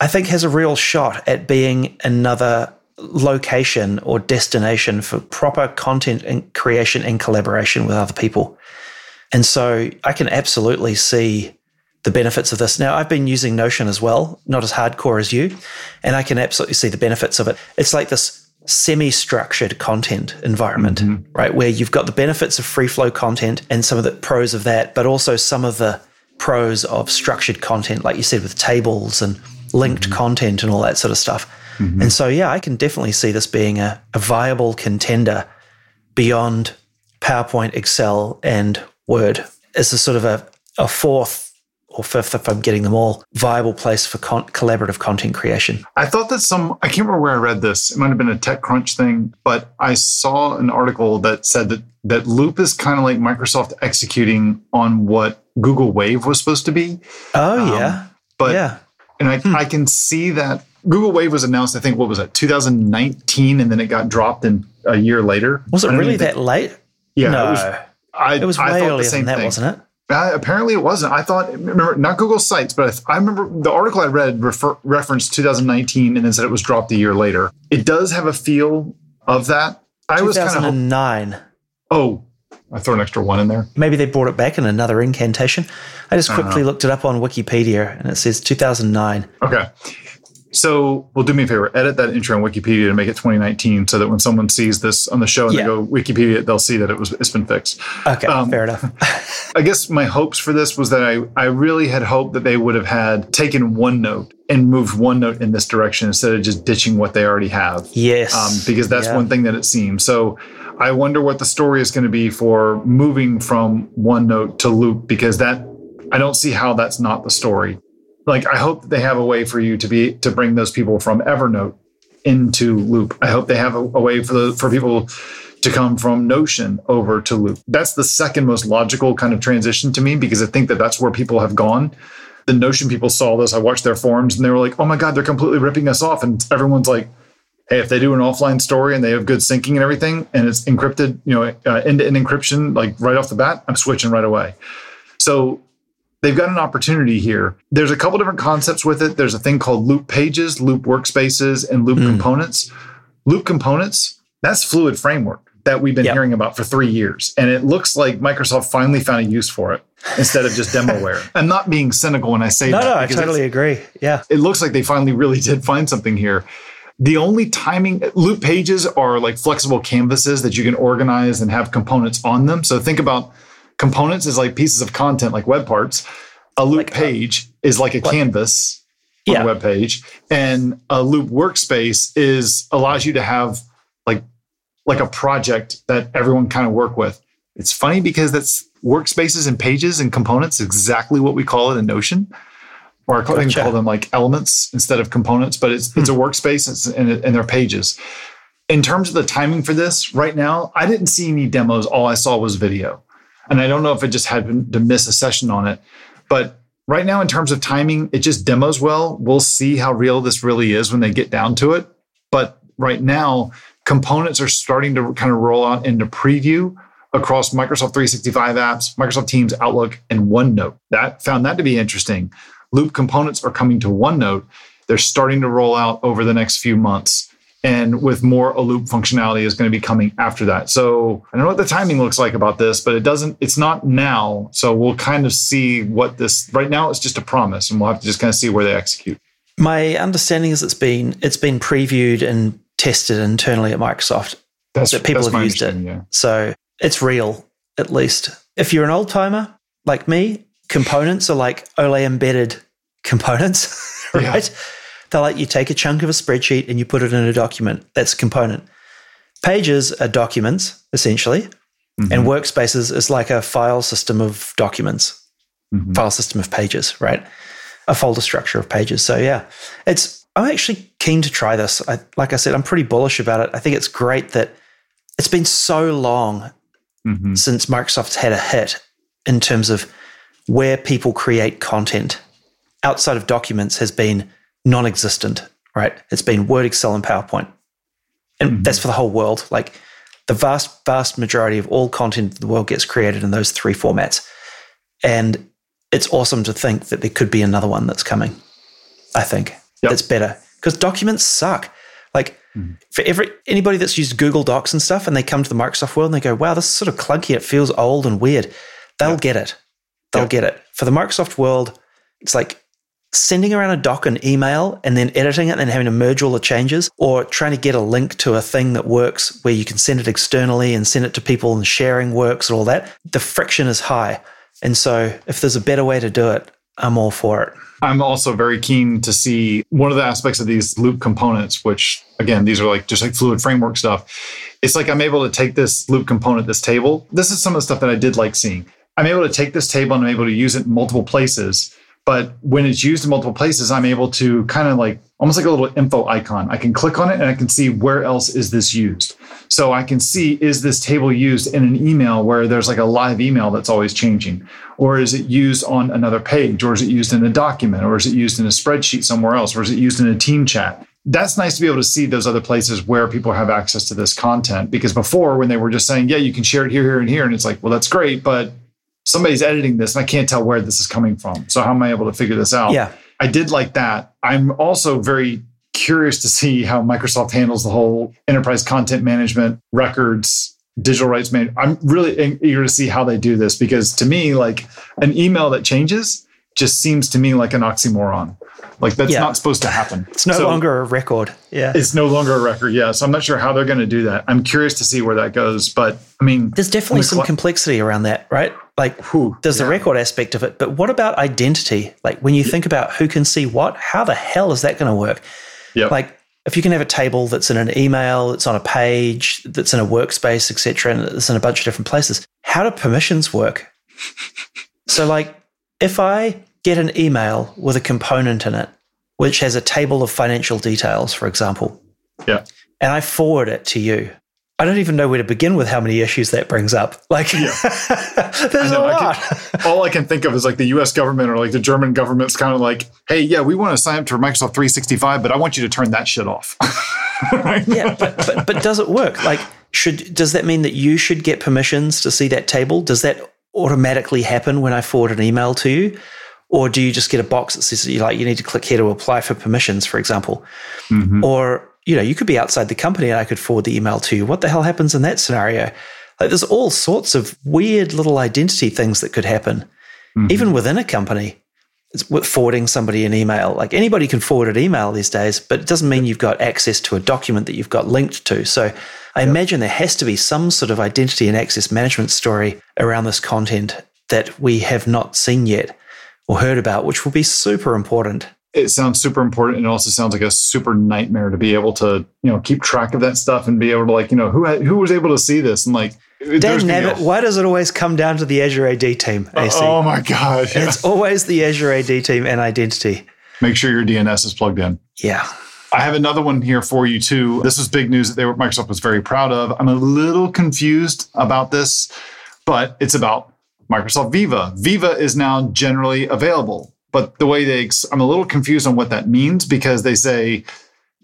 I think has a real shot at being another location or destination for proper content and creation and collaboration with other people. And so I can absolutely see the benefits of this. Now, I've been using Notion as well, not as hardcore as you, and I can absolutely see the benefits of it. It's like this semi structured content environment, mm-hmm. right? Where you've got the benefits of free flow content and some of the pros of that, but also some of the pros of structured content, like you said, with tables and linked mm-hmm. content and all that sort of stuff. Mm-hmm. And so, yeah, I can definitely see this being a, a viable contender beyond PowerPoint, Excel, and Word as a sort of a, a fourth or fifth, if I'm getting them all, viable place for con- collaborative content creation. I thought that some, I can't remember where I read this. It might have been a TechCrunch thing, but I saw an article that said that, that Loop is kind of like Microsoft executing on what Google Wave was supposed to be. Oh, um, yeah. But, yeah. and I, hmm. I can see that Google Wave was announced, I think, what was it, 2019, and then it got dropped in a year later. Was it really that late? Yeah. No. It was, I, it was way earlier than that, thing. wasn't it? Uh, apparently, it wasn't. I thought, remember, not Google Sites, but I, I remember the article I read refer, referenced 2019 and then said it was dropped a year later. It does have a feel of that. I was kind of 2009. Oh, I throw an extra one in there. Maybe they brought it back in another incantation. I just quickly looked it up on Wikipedia and it says 2009. Okay. So, well, do me a favor, edit that intro on Wikipedia to make it 2019, so that when someone sees this on the show and yeah. they go Wikipedia, they'll see that it was it's been fixed. Okay, um, fair enough. *laughs* I guess my hopes for this was that I I really had hoped that they would have had taken OneNote and moved OneNote in this direction instead of just ditching what they already have. Yes, um, because that's yeah. one thing that it seems. So, I wonder what the story is going to be for moving from OneNote to Loop because that I don't see how that's not the story like I hope they have a way for you to be to bring those people from Evernote into Loop. I hope they have a, a way for the for people to come from Notion over to Loop. That's the second most logical kind of transition to me because I think that that's where people have gone. The Notion people saw this. I watched their forums and they were like, "Oh my god, they're completely ripping us off." And everyone's like, "Hey, if they do an offline story and they have good syncing and everything, and it's encrypted, you know, uh, end-to-end encryption, like right off the bat, I'm switching right away." So they've got an opportunity here. There's a couple different concepts with it. There's a thing called loop pages, loop workspaces, and loop mm. components. Loop components, that's fluid framework that we've been yep. hearing about for three years. And it looks like Microsoft finally found a use for it. instead of just demoware. *laughs* I'm not being cynical when I say no, that. No, I totally agree. Yeah. It looks like they finally really did find something here. The only timing loop pages are like flexible canvases that you can organize and have components on them. So think about components is like pieces of content like web parts. A loop like, uh, page uh, is like a like, canvas on yeah. a web page. And a loop workspace is allows you to have like like a project that everyone kind of work with. It's funny because that's workspaces and pages and components exactly what we call it in Notion or I gotcha. call them like elements instead of components, but it's it's a hmm. workspace and, and they're pages. In terms of the timing for this, right now, I didn't see any demos. All I saw was video. And I don't know if it just happened to miss a session on it. But right now, in terms of timing, it just demos well. We'll see how real this really is when they get down to it. But right now, components are starting to kind of roll out into preview across Microsoft 365 apps, Microsoft Teams, Outlook, and OneNote. That found that to be interesting. Loop components are coming to OneNote. They're starting to roll out over the next few months. And with more a loop functionality is going to be coming after that. So I don't know what the timing looks like about this, but it doesn't, it's not now. So we'll kind of see what this right now it's just a promise and we'll have to just kind of see where they execute. My understanding is it's been it's been previewed and tested internally at Microsoft. That's, that people that's have used it. Yeah. So it's real, at least. If you're an old timer like me, components are like OLE embedded components, *laughs* right? Yeah. They're like you take a chunk of a spreadsheet and you put it in a document. That's a component. Pages are documents, essentially. Mm-hmm. And workspaces is like a file system of documents, mm-hmm. file system of pages, right? A folder structure of pages. So yeah, it's I'm actually keen to try this. I, like I said, I'm pretty bullish about it. I think it's great that it's been so long mm-hmm. since Microsoft's had a hit in terms of where people create content outside of documents has been non existent, right? It's been Word, Excel, and PowerPoint. And mm-hmm. that's for the whole world. Like the vast, vast majority of all content in the world gets created in those three formats. And it's awesome to think that there could be another one that's coming. I think yep. that's better because documents suck. Like mm-hmm. for every anybody that's used Google Docs and stuff, and they come to the Microsoft world and they go, "Wow, this is sort of clunky. It feels old and weird." They'll yep. get it they'll yep. get it. For the Microsoft world, it's like sending around a doc and email and then editing it and then having to merge all the changes or trying to get a link to a thing that works where you can send it externally and send it to people and sharing works and all that. The friction is high. And so if there's a better way to do it, I'm all for it. I'm also very keen to see one of the aspects of these loop components, which again, these are like just like fluid framework stuff. It's like I'm able to take this loop component, this table. This is some of the stuff that I did like seeing. I'm able to take this table and I'm able to use it in multiple places. But when it's used in multiple places, I'm able to kind of like almost like a little info icon. I can click on it and I can see where else is this used. So I can see is this table used in an email where there's like a live email that's always changing? Or is it used on another page? Or is it used in a document? Or is it used in a spreadsheet somewhere else? Or is it used in a team chat? That's nice to be able to see those other places where people have access to this content. Because before, when they were just saying, yeah, you can share it here, here, and here, and it's like, well, that's great, but somebody's editing this and I can't tell where this is coming from. So how am I able to figure this out? Yeah. I did like that. I'm also very curious to see how Microsoft handles the whole enterprise content management, records, digital rights man. I'm really eager to see how they do this because to me, like an email that changes just seems to me like an oxymoron. Like that's yeah. not supposed to happen. It's no so longer a record. Yeah. It's no longer a record. Yeah. So I'm not sure how they're going to do that. I'm curious to see where that goes. But I mean, there's definitely some cl- complexity around that, right? Like who, there's yeah. the record aspect of it. But what about identity? Like when you think about who can see what, how the hell is that going to work? Yeah. Like if you can have a table that's in an email, it's on a page, that's in a workspace, etc., and it's in a bunch of different places, how do permissions work? *laughs* so like if I get an email with a component in it, which has a table of financial details, for example. Yeah. And I forward it to you. I don't even know where to begin with how many issues that brings up. Like, yeah. *laughs* there's know, a lot. I can, all I can think of is like the US government or like the German government's kind of like, hey, yeah, we want to sign up for Microsoft 365, but I want you to turn that shit off. *laughs* yeah, but, but, but does it work? Like, should does that mean that you should get permissions to see that table? Does that automatically happen when I forward an email to you? Or do you just get a box that says you like you need to click here to apply for permissions, for example? Mm-hmm. Or, you know, you could be outside the company and I could forward the email to you. What the hell happens in that scenario? Like there's all sorts of weird little identity things that could happen. mm-hmm. even within a company, it's forwarding somebody an email. Like anybody can forward an email these days, but it doesn't mean you've got access to a document that you've got linked to. So I yep. imagine there has to be some sort of identity and access management story around this content that we have not seen yet or heard about, which will be super important. It sounds super important. And it also sounds like a super nightmare to be able to, you know, keep track of that stuff and be able to like, you know, who who was able to see this and like Dan Nabbit, why does it always come down to the Azure AD team? Uh, AC? Oh my God. Yeah. It's always the Azure AD team and identity. Make sure your DNS is plugged in. Yeah. I have another one here for you too. This was big news that they were, Microsoft was very proud of. I'm a little confused about this, but it's about Microsoft Viva. Viva is now generally available, but the way they, I'm a little confused on what that means because they say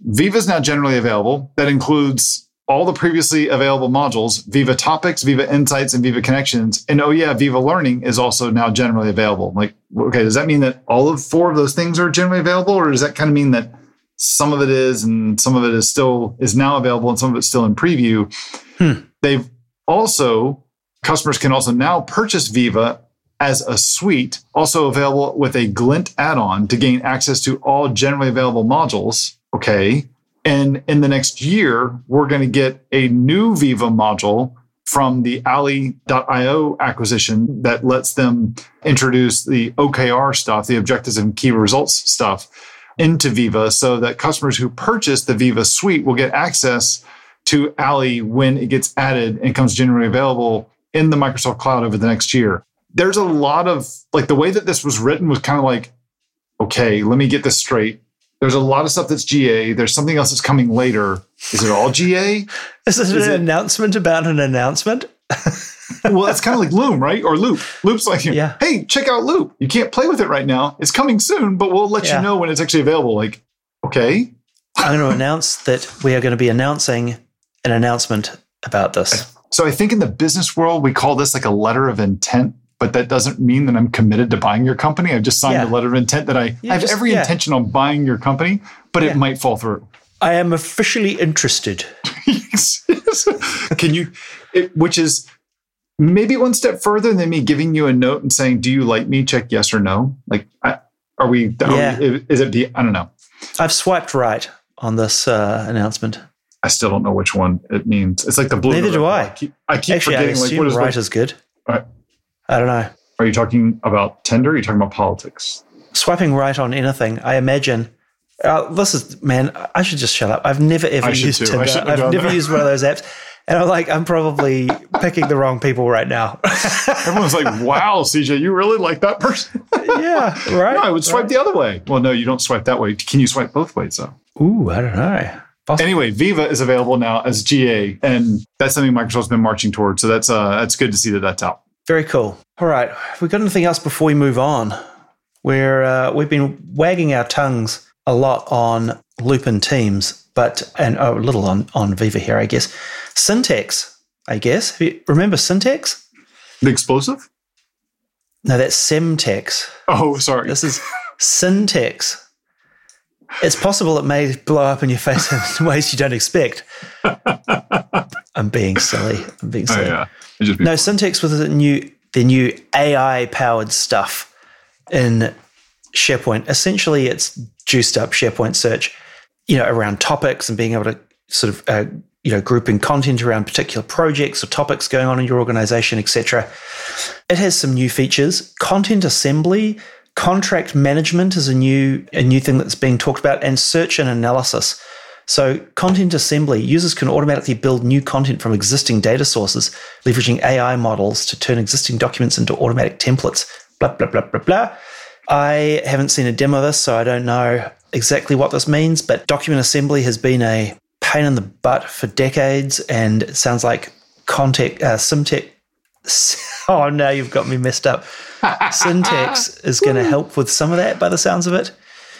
Viva is now generally available. That includes all the previously available modules, Viva Topics, Viva Insights, and Viva Connections. And oh yeah, Viva Learning is also now generally available. Like, okay, does that mean that all of four of those things are generally available, or does that kind of mean that some of it is and some of it is still is now available and some of it's still in preview? Hmm. They've also customers can also now purchase Viva as a suite, also available with a Glint add-on to gain access to all generally available modules. Okay. And in the next year, we're going to get a new Viva module from the Ally.io acquisition that lets them introduce the OKR stuff, the objectives and key results stuff into Viva so that customers who purchase the Viva suite will get access to Ally when it gets added and comes generally available in the Microsoft cloud over the next year. There's a lot of like the way that this was written was kind of like, okay, let me get this straight. There's a lot of stuff that's GA. There's something else that's coming later. Is it all GA? *laughs* Is it Is an it, announcement about an announcement? *laughs* well, that's kind of like Loom, right? Or Loop. Loop's like, yeah. hey, check out Loop. You can't play with it right now. It's coming soon, but we'll let yeah. you know when it's actually available. Like, okay. I'm going to announce that we are going to be announcing an announcement about this. So I think in the business world, we call this like a letter of intent but that doesn't mean that I'm committed to buying your company. I've just signed yeah. a letter of intent that I, I have just, every yeah. intention on buying your company, but yeah. it might fall through. I am officially interested. *laughs* Can you, it, which is maybe one step further than me giving you a note and saying, "Do you like me?" Check yes or no. Like, I, are we? Are yeah. We, is it? The, I don't know. I've swiped right on this uh, announcement. I still don't know which one it means. It's like the blue. Neither do I. I keep, I keep Actually, forgetting. I like, what is right is good. All right. I don't know. Are you talking about Tinder? Are you talking about politics? Swiping right on anything, I imagine. Uh, this is, man, I should just shut up. I've never ever used too. Tinder. I've never used one of those apps. And I'm like, I'm probably picking the wrong people right now. *laughs* Everyone's like, wow, CJ, you really like that person? yeah, *laughs* right. No, I would swipe right. the other way. Well, no, you don't swipe that way. Can you swipe both ways, though? Ooh, I don't know. Possibly. Anyway, Viva is available now as GA, and that's something Microsoft's been marching towards. So that's uh, that's good to see that that's out. Very cool. All right, have we got anything else before we move on? Where uh, we've been wagging our tongues a lot on Lupin Teams, but and oh, a little on on Viva here, I guess. Syntex, I guess. Remember Syntex? The explosive? No, that's Semtex. Oh, sorry. This is Syntex. It's possible it may blow up in your face *laughs* in ways you don't expect. *laughs* I'm being silly. I'm being oh, silly. Oh, yeah. No, Syntex was the new the new AI powered stuff in SharePoint. Essentially, it's juiced up SharePoint search, you know, around topics and being able to sort of uh, you know grouping content around particular projects or topics going on in your organization, etc. It has some new features. Content assembly, contract management is a new a new thing that's being talked about, and search and analysis. So, content assembly users can automatically build new content from existing data sources, leveraging AI models to turn existing documents into automatic templates. Blah, blah, blah, blah, blah. I haven't seen a demo of this, so I don't know exactly what this means, but document assembly has been a pain in the butt for decades, and it sounds like Contact, uh, Simtech. *laughs* Oh, now you've got me messed up. *laughs* Syntex is going to help with some of that by the sounds of it.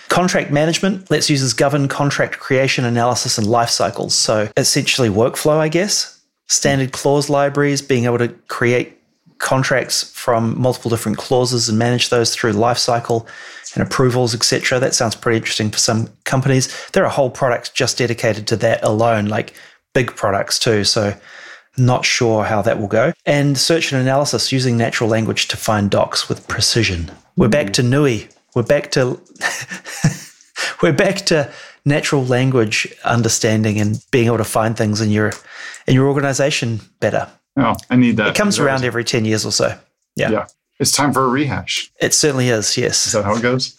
Contract management lets users govern contract creation, analysis, and life cycles. So essentially, workflow, I guess. Standard clause libraries, being able to create contracts from multiple different clauses and manage those through lifecycle and approvals, etc. That sounds pretty interesting for some companies. There are whole products just dedicated to that alone, like big products too. So Not sure how that will go. And search and analysis using natural language to find docs with precision. We're back to hmm. NUI. We're back to *laughs* we're back to natural language understanding and being able to find things in your in your organization better. Oh, I need that. It comes around every 10 years or so. Yeah. Yeah. It's time for a rehash. It certainly is, yes. Is that how it goes?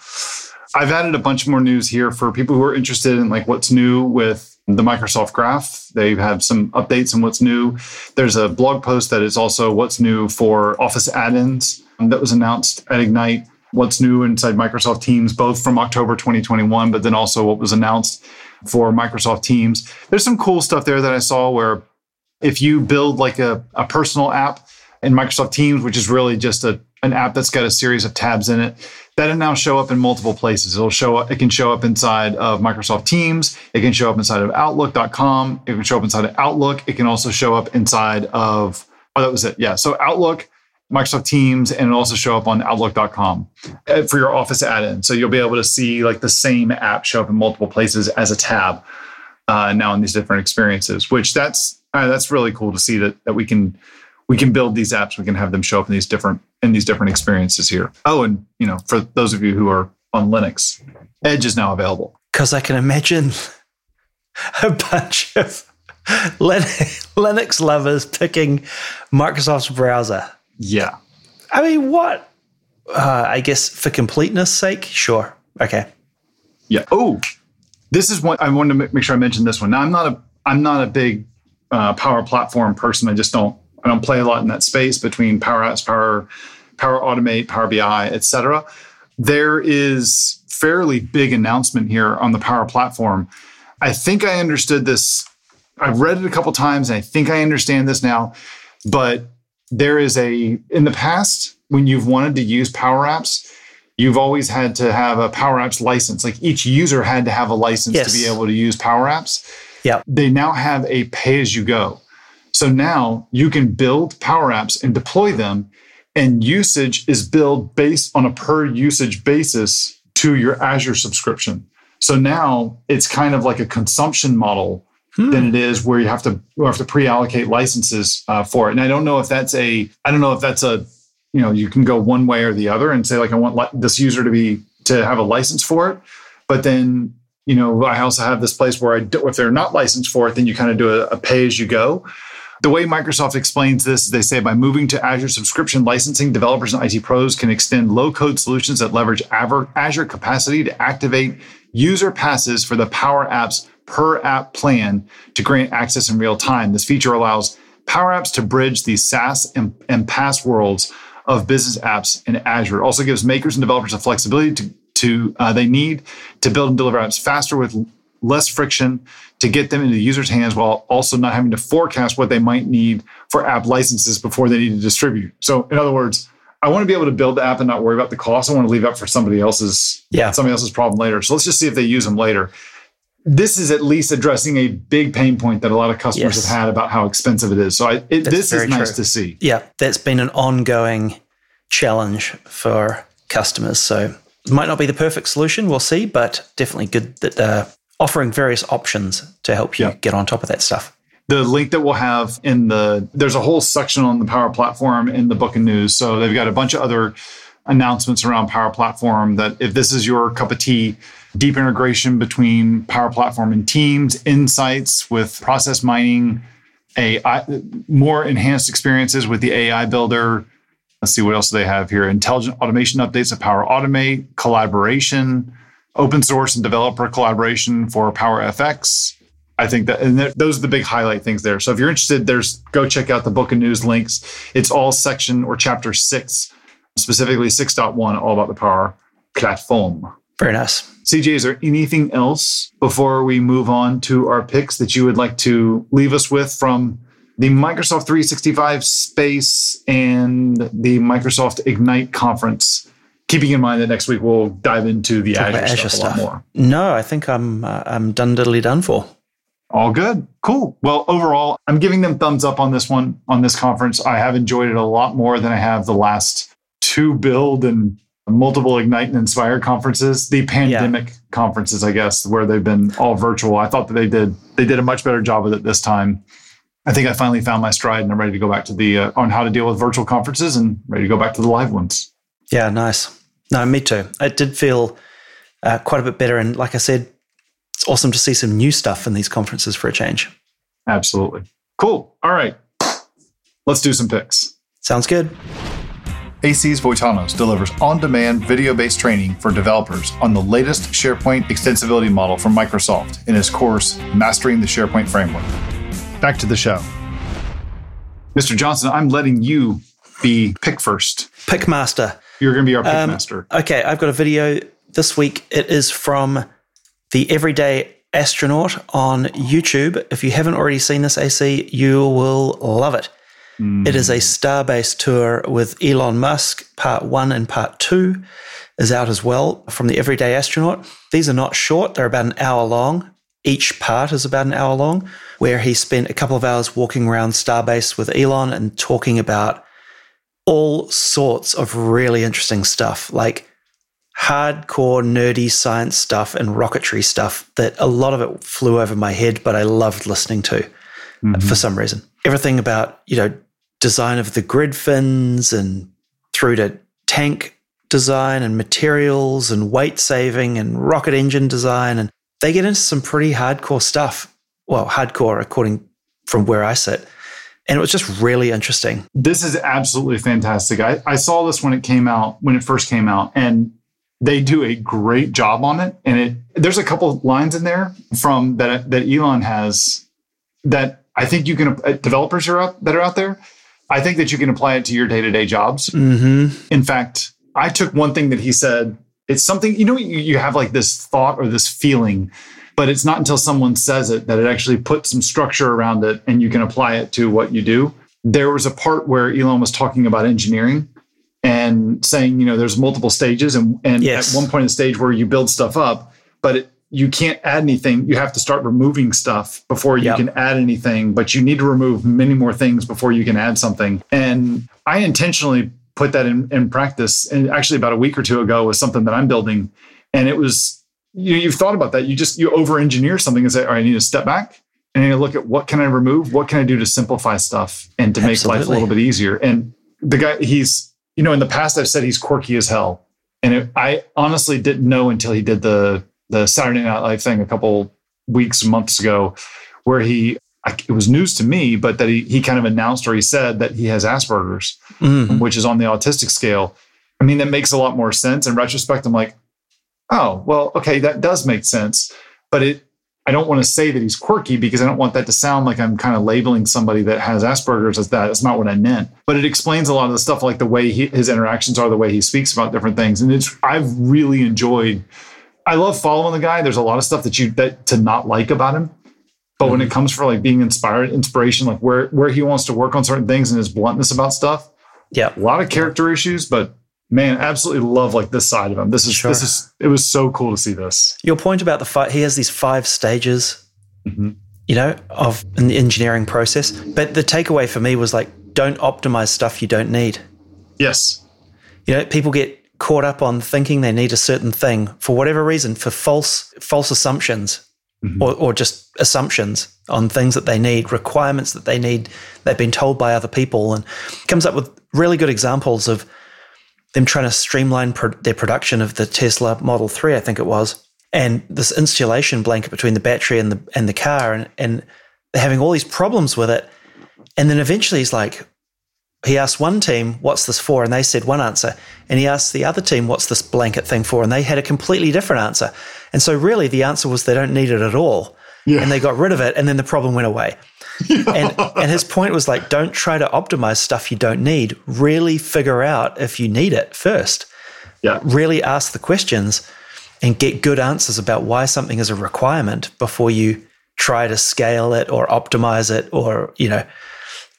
I've added a bunch more news here for people who are interested in like what's new with the Microsoft Graph. They have some updates on what's new. There's a blog post that is also what's new for Office add-ins that was announced at Ignite. What's new inside Microsoft Teams, both from October 2021, but then also what was announced for Microsoft Teams. There's some cool stuff there that I saw where if you build like a, a personal app in Microsoft Teams, which is really just a, an app that's got a series of tabs in it, that'll now show up in multiple places. It'll show up, it can show up inside of Microsoft Teams, it can show up inside of Outlook.com, it can show up inside of Outlook, it can also show up inside of, oh, that was it. Yeah. So Outlook, Microsoft Teams, and it'll also show up on Outlook.com uh, for your Office add-in. So you'll be able to see like the same app show up in multiple places as a tab uh, now in these different experiences, which that's uh, that's really cool to see that that we can we can build these apps, we can have them show up in these different in these different experiences here. Oh, and you know, for those of you who are on Linux, Edge is now available. Because I can imagine *laughs* a bunch of *laughs* Linux lovers picking Microsoft's browser. Yeah. I mean, what? Uh, I guess for completeness sake, sure. Okay. Yeah. Oh, this is one I wanted to make sure I mentioned this one. Now, I'm not a I'm not a big uh, Power Platform person. I just don't I don't play a lot in that space between Power Apps, Power Power Automate, Power BI, etc. There is fairly big announcement here on the Power Platform. I think I understood this. I've read it a couple times, and I think I understand this now. But there is a in the past when you've wanted to use Power Apps, you've always had to have a Power Apps license. Like each user had to have a license yes. to be able to use Power Apps. Yeah. They now have a pay as you go. So now you can build Power Apps and deploy them, and usage is billed based on a per usage basis to your Azure subscription. So now it's kind of like a consumption model hmm. than it is where you have to you have to pre-allocate licenses uh, for it. And I don't know if that's a I don't know if that's a you know you can go one way or the other and say like I want li- this user to be to have a license for it, but then you know I also have this place where I do, if they're not licensed for it, then you kind of do a, a pay as you go. The way Microsoft explains this is they say by moving to Azure subscription licensing, developers and IT pros can extend low code solutions that leverage Azure capacity to activate user passes for the Power Apps per app plan to grant access in real time. This feature allows Power Apps to bridge the SaaS and, and PaaS worlds of business apps in Azure. It also gives makers and developers the flexibility to, to uh, they need to build and deliver apps faster with less friction to get them into the user's hands while also not having to forecast what they might need for app licenses before they need to distribute. So, in other words, I want to be able to build the app and not worry about the cost. I want to leave that for somebody else's yeah. somebody else's problem later. So let's just see if they use them later. This is at least addressing a big pain point that a lot of customers yes. have had about how expensive it is. So I, it, this is nice true. to see. Yeah, that's been an ongoing challenge for customers. So it might not be the perfect solution. We'll see, but definitely good that uh, offering various options to help you get on top of that stuff. The link that we'll have in the there's a whole section on the Power Platform in the Book of News. So they've got a bunch of other announcements around Power Platform that if this is your cup of tea, deep integration between Power Platform and Teams, insights with process mining, AI, more enhanced experiences with the AI builder. Let's see what else they have here. Intelligent automation updates of Power Automate, collaboration, open source and developer collaboration for Power FX. I think that, and those are the big highlight things there. So if you're interested, there's go check out the Book of News links. It's all section or chapter six, specifically 6.1, all about the Power Platform. Very nice. CJ, is there anything else before we move on to our picks that you would like to leave us with from the Microsoft 365 space and the Microsoft Ignite conference keeping in mind that next week we'll dive into the Azure, Azure, stuff, stuff, a lot more. No, I think I'm uh, I'm done diddly done for. All good. Cool. Well, overall, I'm giving them thumbs up on this one, on this conference. I have enjoyed it a lot more than I have the last two build and multiple Ignite and Inspire conferences, the pandemic yeah. conferences, I guess, where they've been all virtual. I thought that they did they did a much better job with it this time. I think I finally found my stride and I'm ready to go back to the uh, on how to deal with virtual conferences and ready to go back to the live ones. Yeah, nice. No, me too. It did feel uh, quite a bit better. And like I said, it's awesome to see some new stuff in these conferences for a change. Absolutely. Cool. All right. Let's do some picks. Sounds good. AC's Voitanos delivers on demand video based training for developers on the latest SharePoint extensibility model from Microsoft in his course, Mastering the SharePoint Framework. Back to the show. Mr. Johnson, I'm letting you be pick first. Pick master. You're going to be our pick um, master. Okay, I've got a video this week. It is from the Everyday Astronaut on YouTube. If you haven't already seen this, AC, you will love it. Mm. It is a Starbase tour with Elon Musk. Part one and part two is out as well from the Everyday Astronaut. These are not short, they're about an hour long. Each part is about an hour long, where he spent a couple of hours walking around Starbase with Elon and talking about all sorts of really interesting stuff, like hardcore nerdy science stuff and rocketry stuff that a lot of it flew over my head, but I loved listening to mm-hmm. for some reason. Everything about, you know, design of the grid fins and through to tank design and materials and weight saving and rocket engine design. And they get into some pretty hardcore stuff. Well, hardcore according from where I sit. And it was just really interesting. This is absolutely fantastic. I, I saw this when it came out, when it first came out, and they do a great job on it. And it there's a couple lines in there from that that Elon has that I think you can uh, developers are out that are out there. I think that you can apply it to your day to day jobs. Mm-hmm. In fact, I took one thing that he said. It's something you know you, have like this thought or this feeling, but it's not until someone says it that it actually puts some structure around it and you can apply it to what you do. There was a part where Elon was talking about engineering and saying, you know, there's multiple stages, and and yes. at one point in the stage where you build stuff up, but it, you can't add anything. You have to start removing stuff before you yep. can add anything, but you need to remove many more things before you can add something. And I intentionally put that in, in practice. And actually, about a week or two ago, was something that I'm building, and it was you, you've thought about that. You just you over engineer something and say, all right, I need to step back and I need to look at what can I remove, what can I do to simplify stuff and to Absolutely. make life a little bit easier. And the guy, he's you know, in the past I've said he's quirky as hell, and it, I honestly didn't know until he did the the Saturday Night Live thing a couple weeks, months ago, where he it was news to me, but that he he kind of announced or he said that he has Asperger's, mm-hmm. which is on the autistic scale. I mean, that makes a lot more sense. In retrospect, I'm like, oh, well, okay, that does make sense. But it I don't want to say that he's quirky because I don't want that to sound like I'm kind of labeling somebody that has Asperger's as that. That's not what I meant. But it explains a lot of the stuff, like the way he, his interactions are, the way he speaks about different things, and it's I've really enjoyed. I love following the guy. There's a lot of stuff that you that to not like about him, but mm-hmm. when it mm-hmm. comes for like being inspired, inspiration, like where where he wants to work on certain things and his bluntness about stuff. Yeah, a lot of character issues, but man, absolutely love like this side of him. This is sure. this is it was so cool to see this. Your point about the fight, he has these five stages, mm-hmm. you know, of the engineering process. But the takeaway for me was like, don't optimize stuff you don't need. Yes. You know, people get caught up on thinking they need a certain thing for whatever reason, for false false assumptions. Mm-hmm. Or, or just assumptions on things that they need, requirements that they need, they've been told by other people, and comes up with really good examples of them trying to streamline pro- their production of the Tesla Model 3, I think it was, and this insulation blanket between the battery and the and the car, and and they're having all these problems with it. And then eventually he's like, he asked one team, "What's this for?" and they said one answer, and he asked the other team, "What's this blanket thing for?" and they had a completely different answer. And so really, the answer was they don't need it at all, yeah. and they got rid of it, and then the problem went away *laughs* and, and his point was like, don't try to optimize stuff you don't need. Really figure out if you need it first. Yeah. Really ask the questions and get good answers about why something is a requirement before you try to scale it or optimize it or, you know,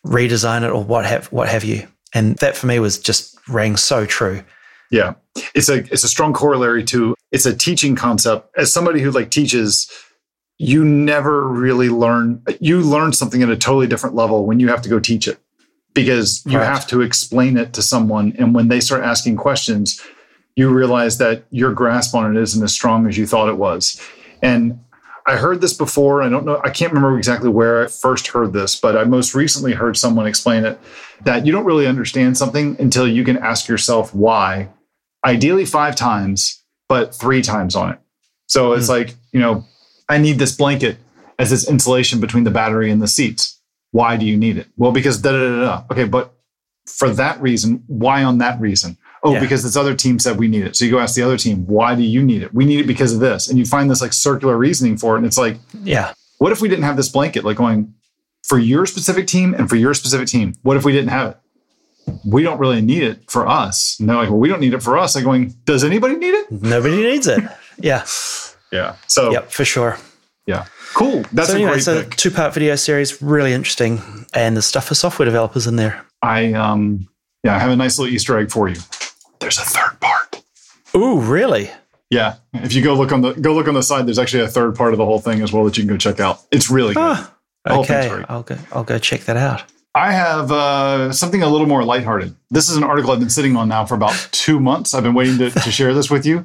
redesign it or what have what have you. And that for me was just rang so true. Yeah. It's a it's a strong corollary to it's a teaching concept. As somebody who like teaches you never really learn you learn something at a totally different level when you have to go teach it because you right. have to explain it to someone and when they start asking questions you realize that your grasp on it isn't as strong as you thought it was and I heard this before. I don't know. I can't remember exactly where I first heard this, but I most recently heard someone explain it that you don't really understand something until you can ask yourself why. Ideally, five times, but three times on it. So it's mm. like, you know, I need this blanket as this insulation between the battery and the seats. Why do you need it? Well, because da da da da. Okay, but for that reason, why on that reason? Oh, yeah. because this other team said we need it. So you go ask the other team, why do you need it? We need it because of this. And you find this like circular reasoning for it. And it's like, yeah. What if we didn't have this blanket? Like going for your specific team and for your specific team. What if we didn't have it? We don't really need it for us. And they're like, well, we don't need it for us. Like going, does anybody need it? Nobody needs it. *laughs* Yeah. yeah. So Yep, for sure. Yeah. Cool. That's so a anyway, great Two part video series, really interesting. And the stuff for software developers in there. I um yeah, I have a nice little Easter egg for you. There's a third part. Ooh, really? Yeah. If you go look on the go look on the side, there's actually a third part of the whole thing as well that you can go check out. It's really good. Ah, okay. I'll go I'll go check that out. I have uh, something a little more lighthearted. This is an article I've been sitting on now for about *laughs* two months. I've been waiting to, to share this with you.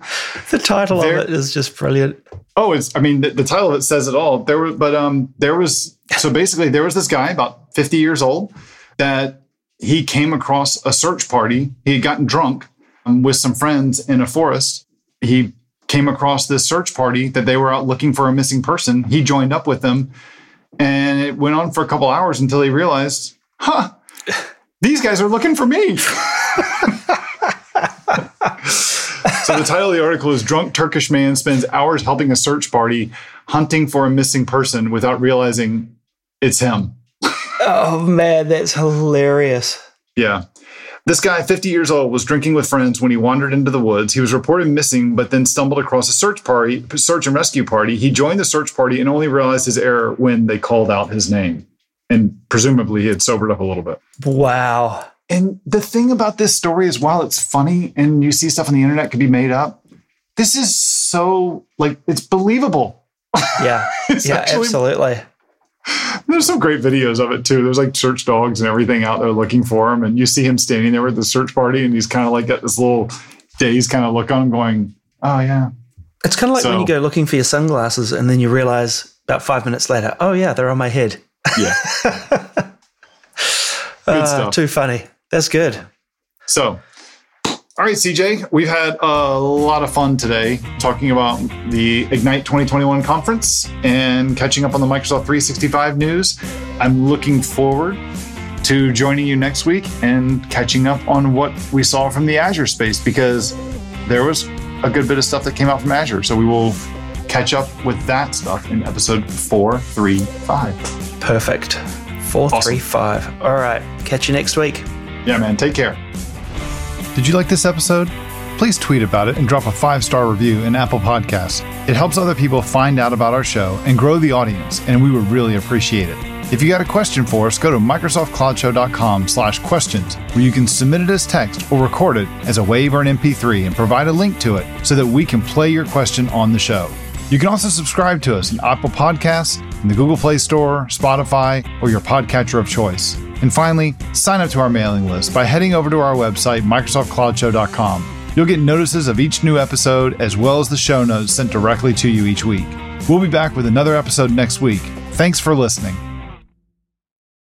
the title there, of it is just brilliant. Oh, it's. I mean, the, the, title of it says it all. There were, but um, there was. So basically, there was this guy about fifty years old that he came across a search party. He had gotten drunk Um, with some friends in a forest. He came across this search party that they were out looking for a missing person. He joined up with them, and it went on for a couple hours until he realized huh, these guys are looking for me. *laughs* so the title of the article is Drunk Turkish Man Spends Hours Helping a Search Party Hunting for a Missing Person Without Realizing It's Him. oh man, that's hilarious. Yeah. This guy, 50 years old, was drinking with friends when he wandered into the woods. He was reported missing, but then stumbled across a search party, search and rescue party. He joined the search party and only realized his error when they called out his name and presumably he had sobered up a little bit. Wow. And the thing about this story is while it's funny and you see stuff on the internet can be made up, this is so like it's believable. Yeah. *laughs* yeah, actually, absolutely. There's some great videos of it too. There's like search dogs and everything out there looking for him. And you see him standing there with the search party and he's kind of like got this little dazed kind of look on him going, Oh yeah. It's kind of like so, when you go looking for your sunglasses and then you realize about five minutes later, oh yeah, they're on my head. Yeah. *laughs* uh. Too funny. That's good. So, all right, CJ, we've had a lot of fun today talking about the Ignite 2021 conference and catching up on the Microsoft 365 news. I'm looking forward to joining you next week and catching up on what we saw from the Azure space because there was a good bit of stuff that came out from Azure. So we will catch up with that stuff in episode 435. Perfect. 435. Awesome. All right. Catch you next week. Yeah, man. Take care. Did you like this episode? Please tweet about it and drop a five star review in Apple Podcasts. It helps other people find out about our show and grow the audience, and we would really appreciate it. If you got a question for us, go to microsoftcloudshow.com slash questions, where you can submit it as text or record it as a WAV or an MP3 and provide a link to it so that we can play your question on the show. You can also subscribe to us in Apple Podcasts, in the Google Play Store, Spotify, or your podcatcher of choice. And finally, sign up to our mailing list by heading over to our website, MicrosoftCloudShow.com. You'll get notices of each new episode as well as the show notes sent directly to you each week. We'll be back with another episode next week. Thanks for listening.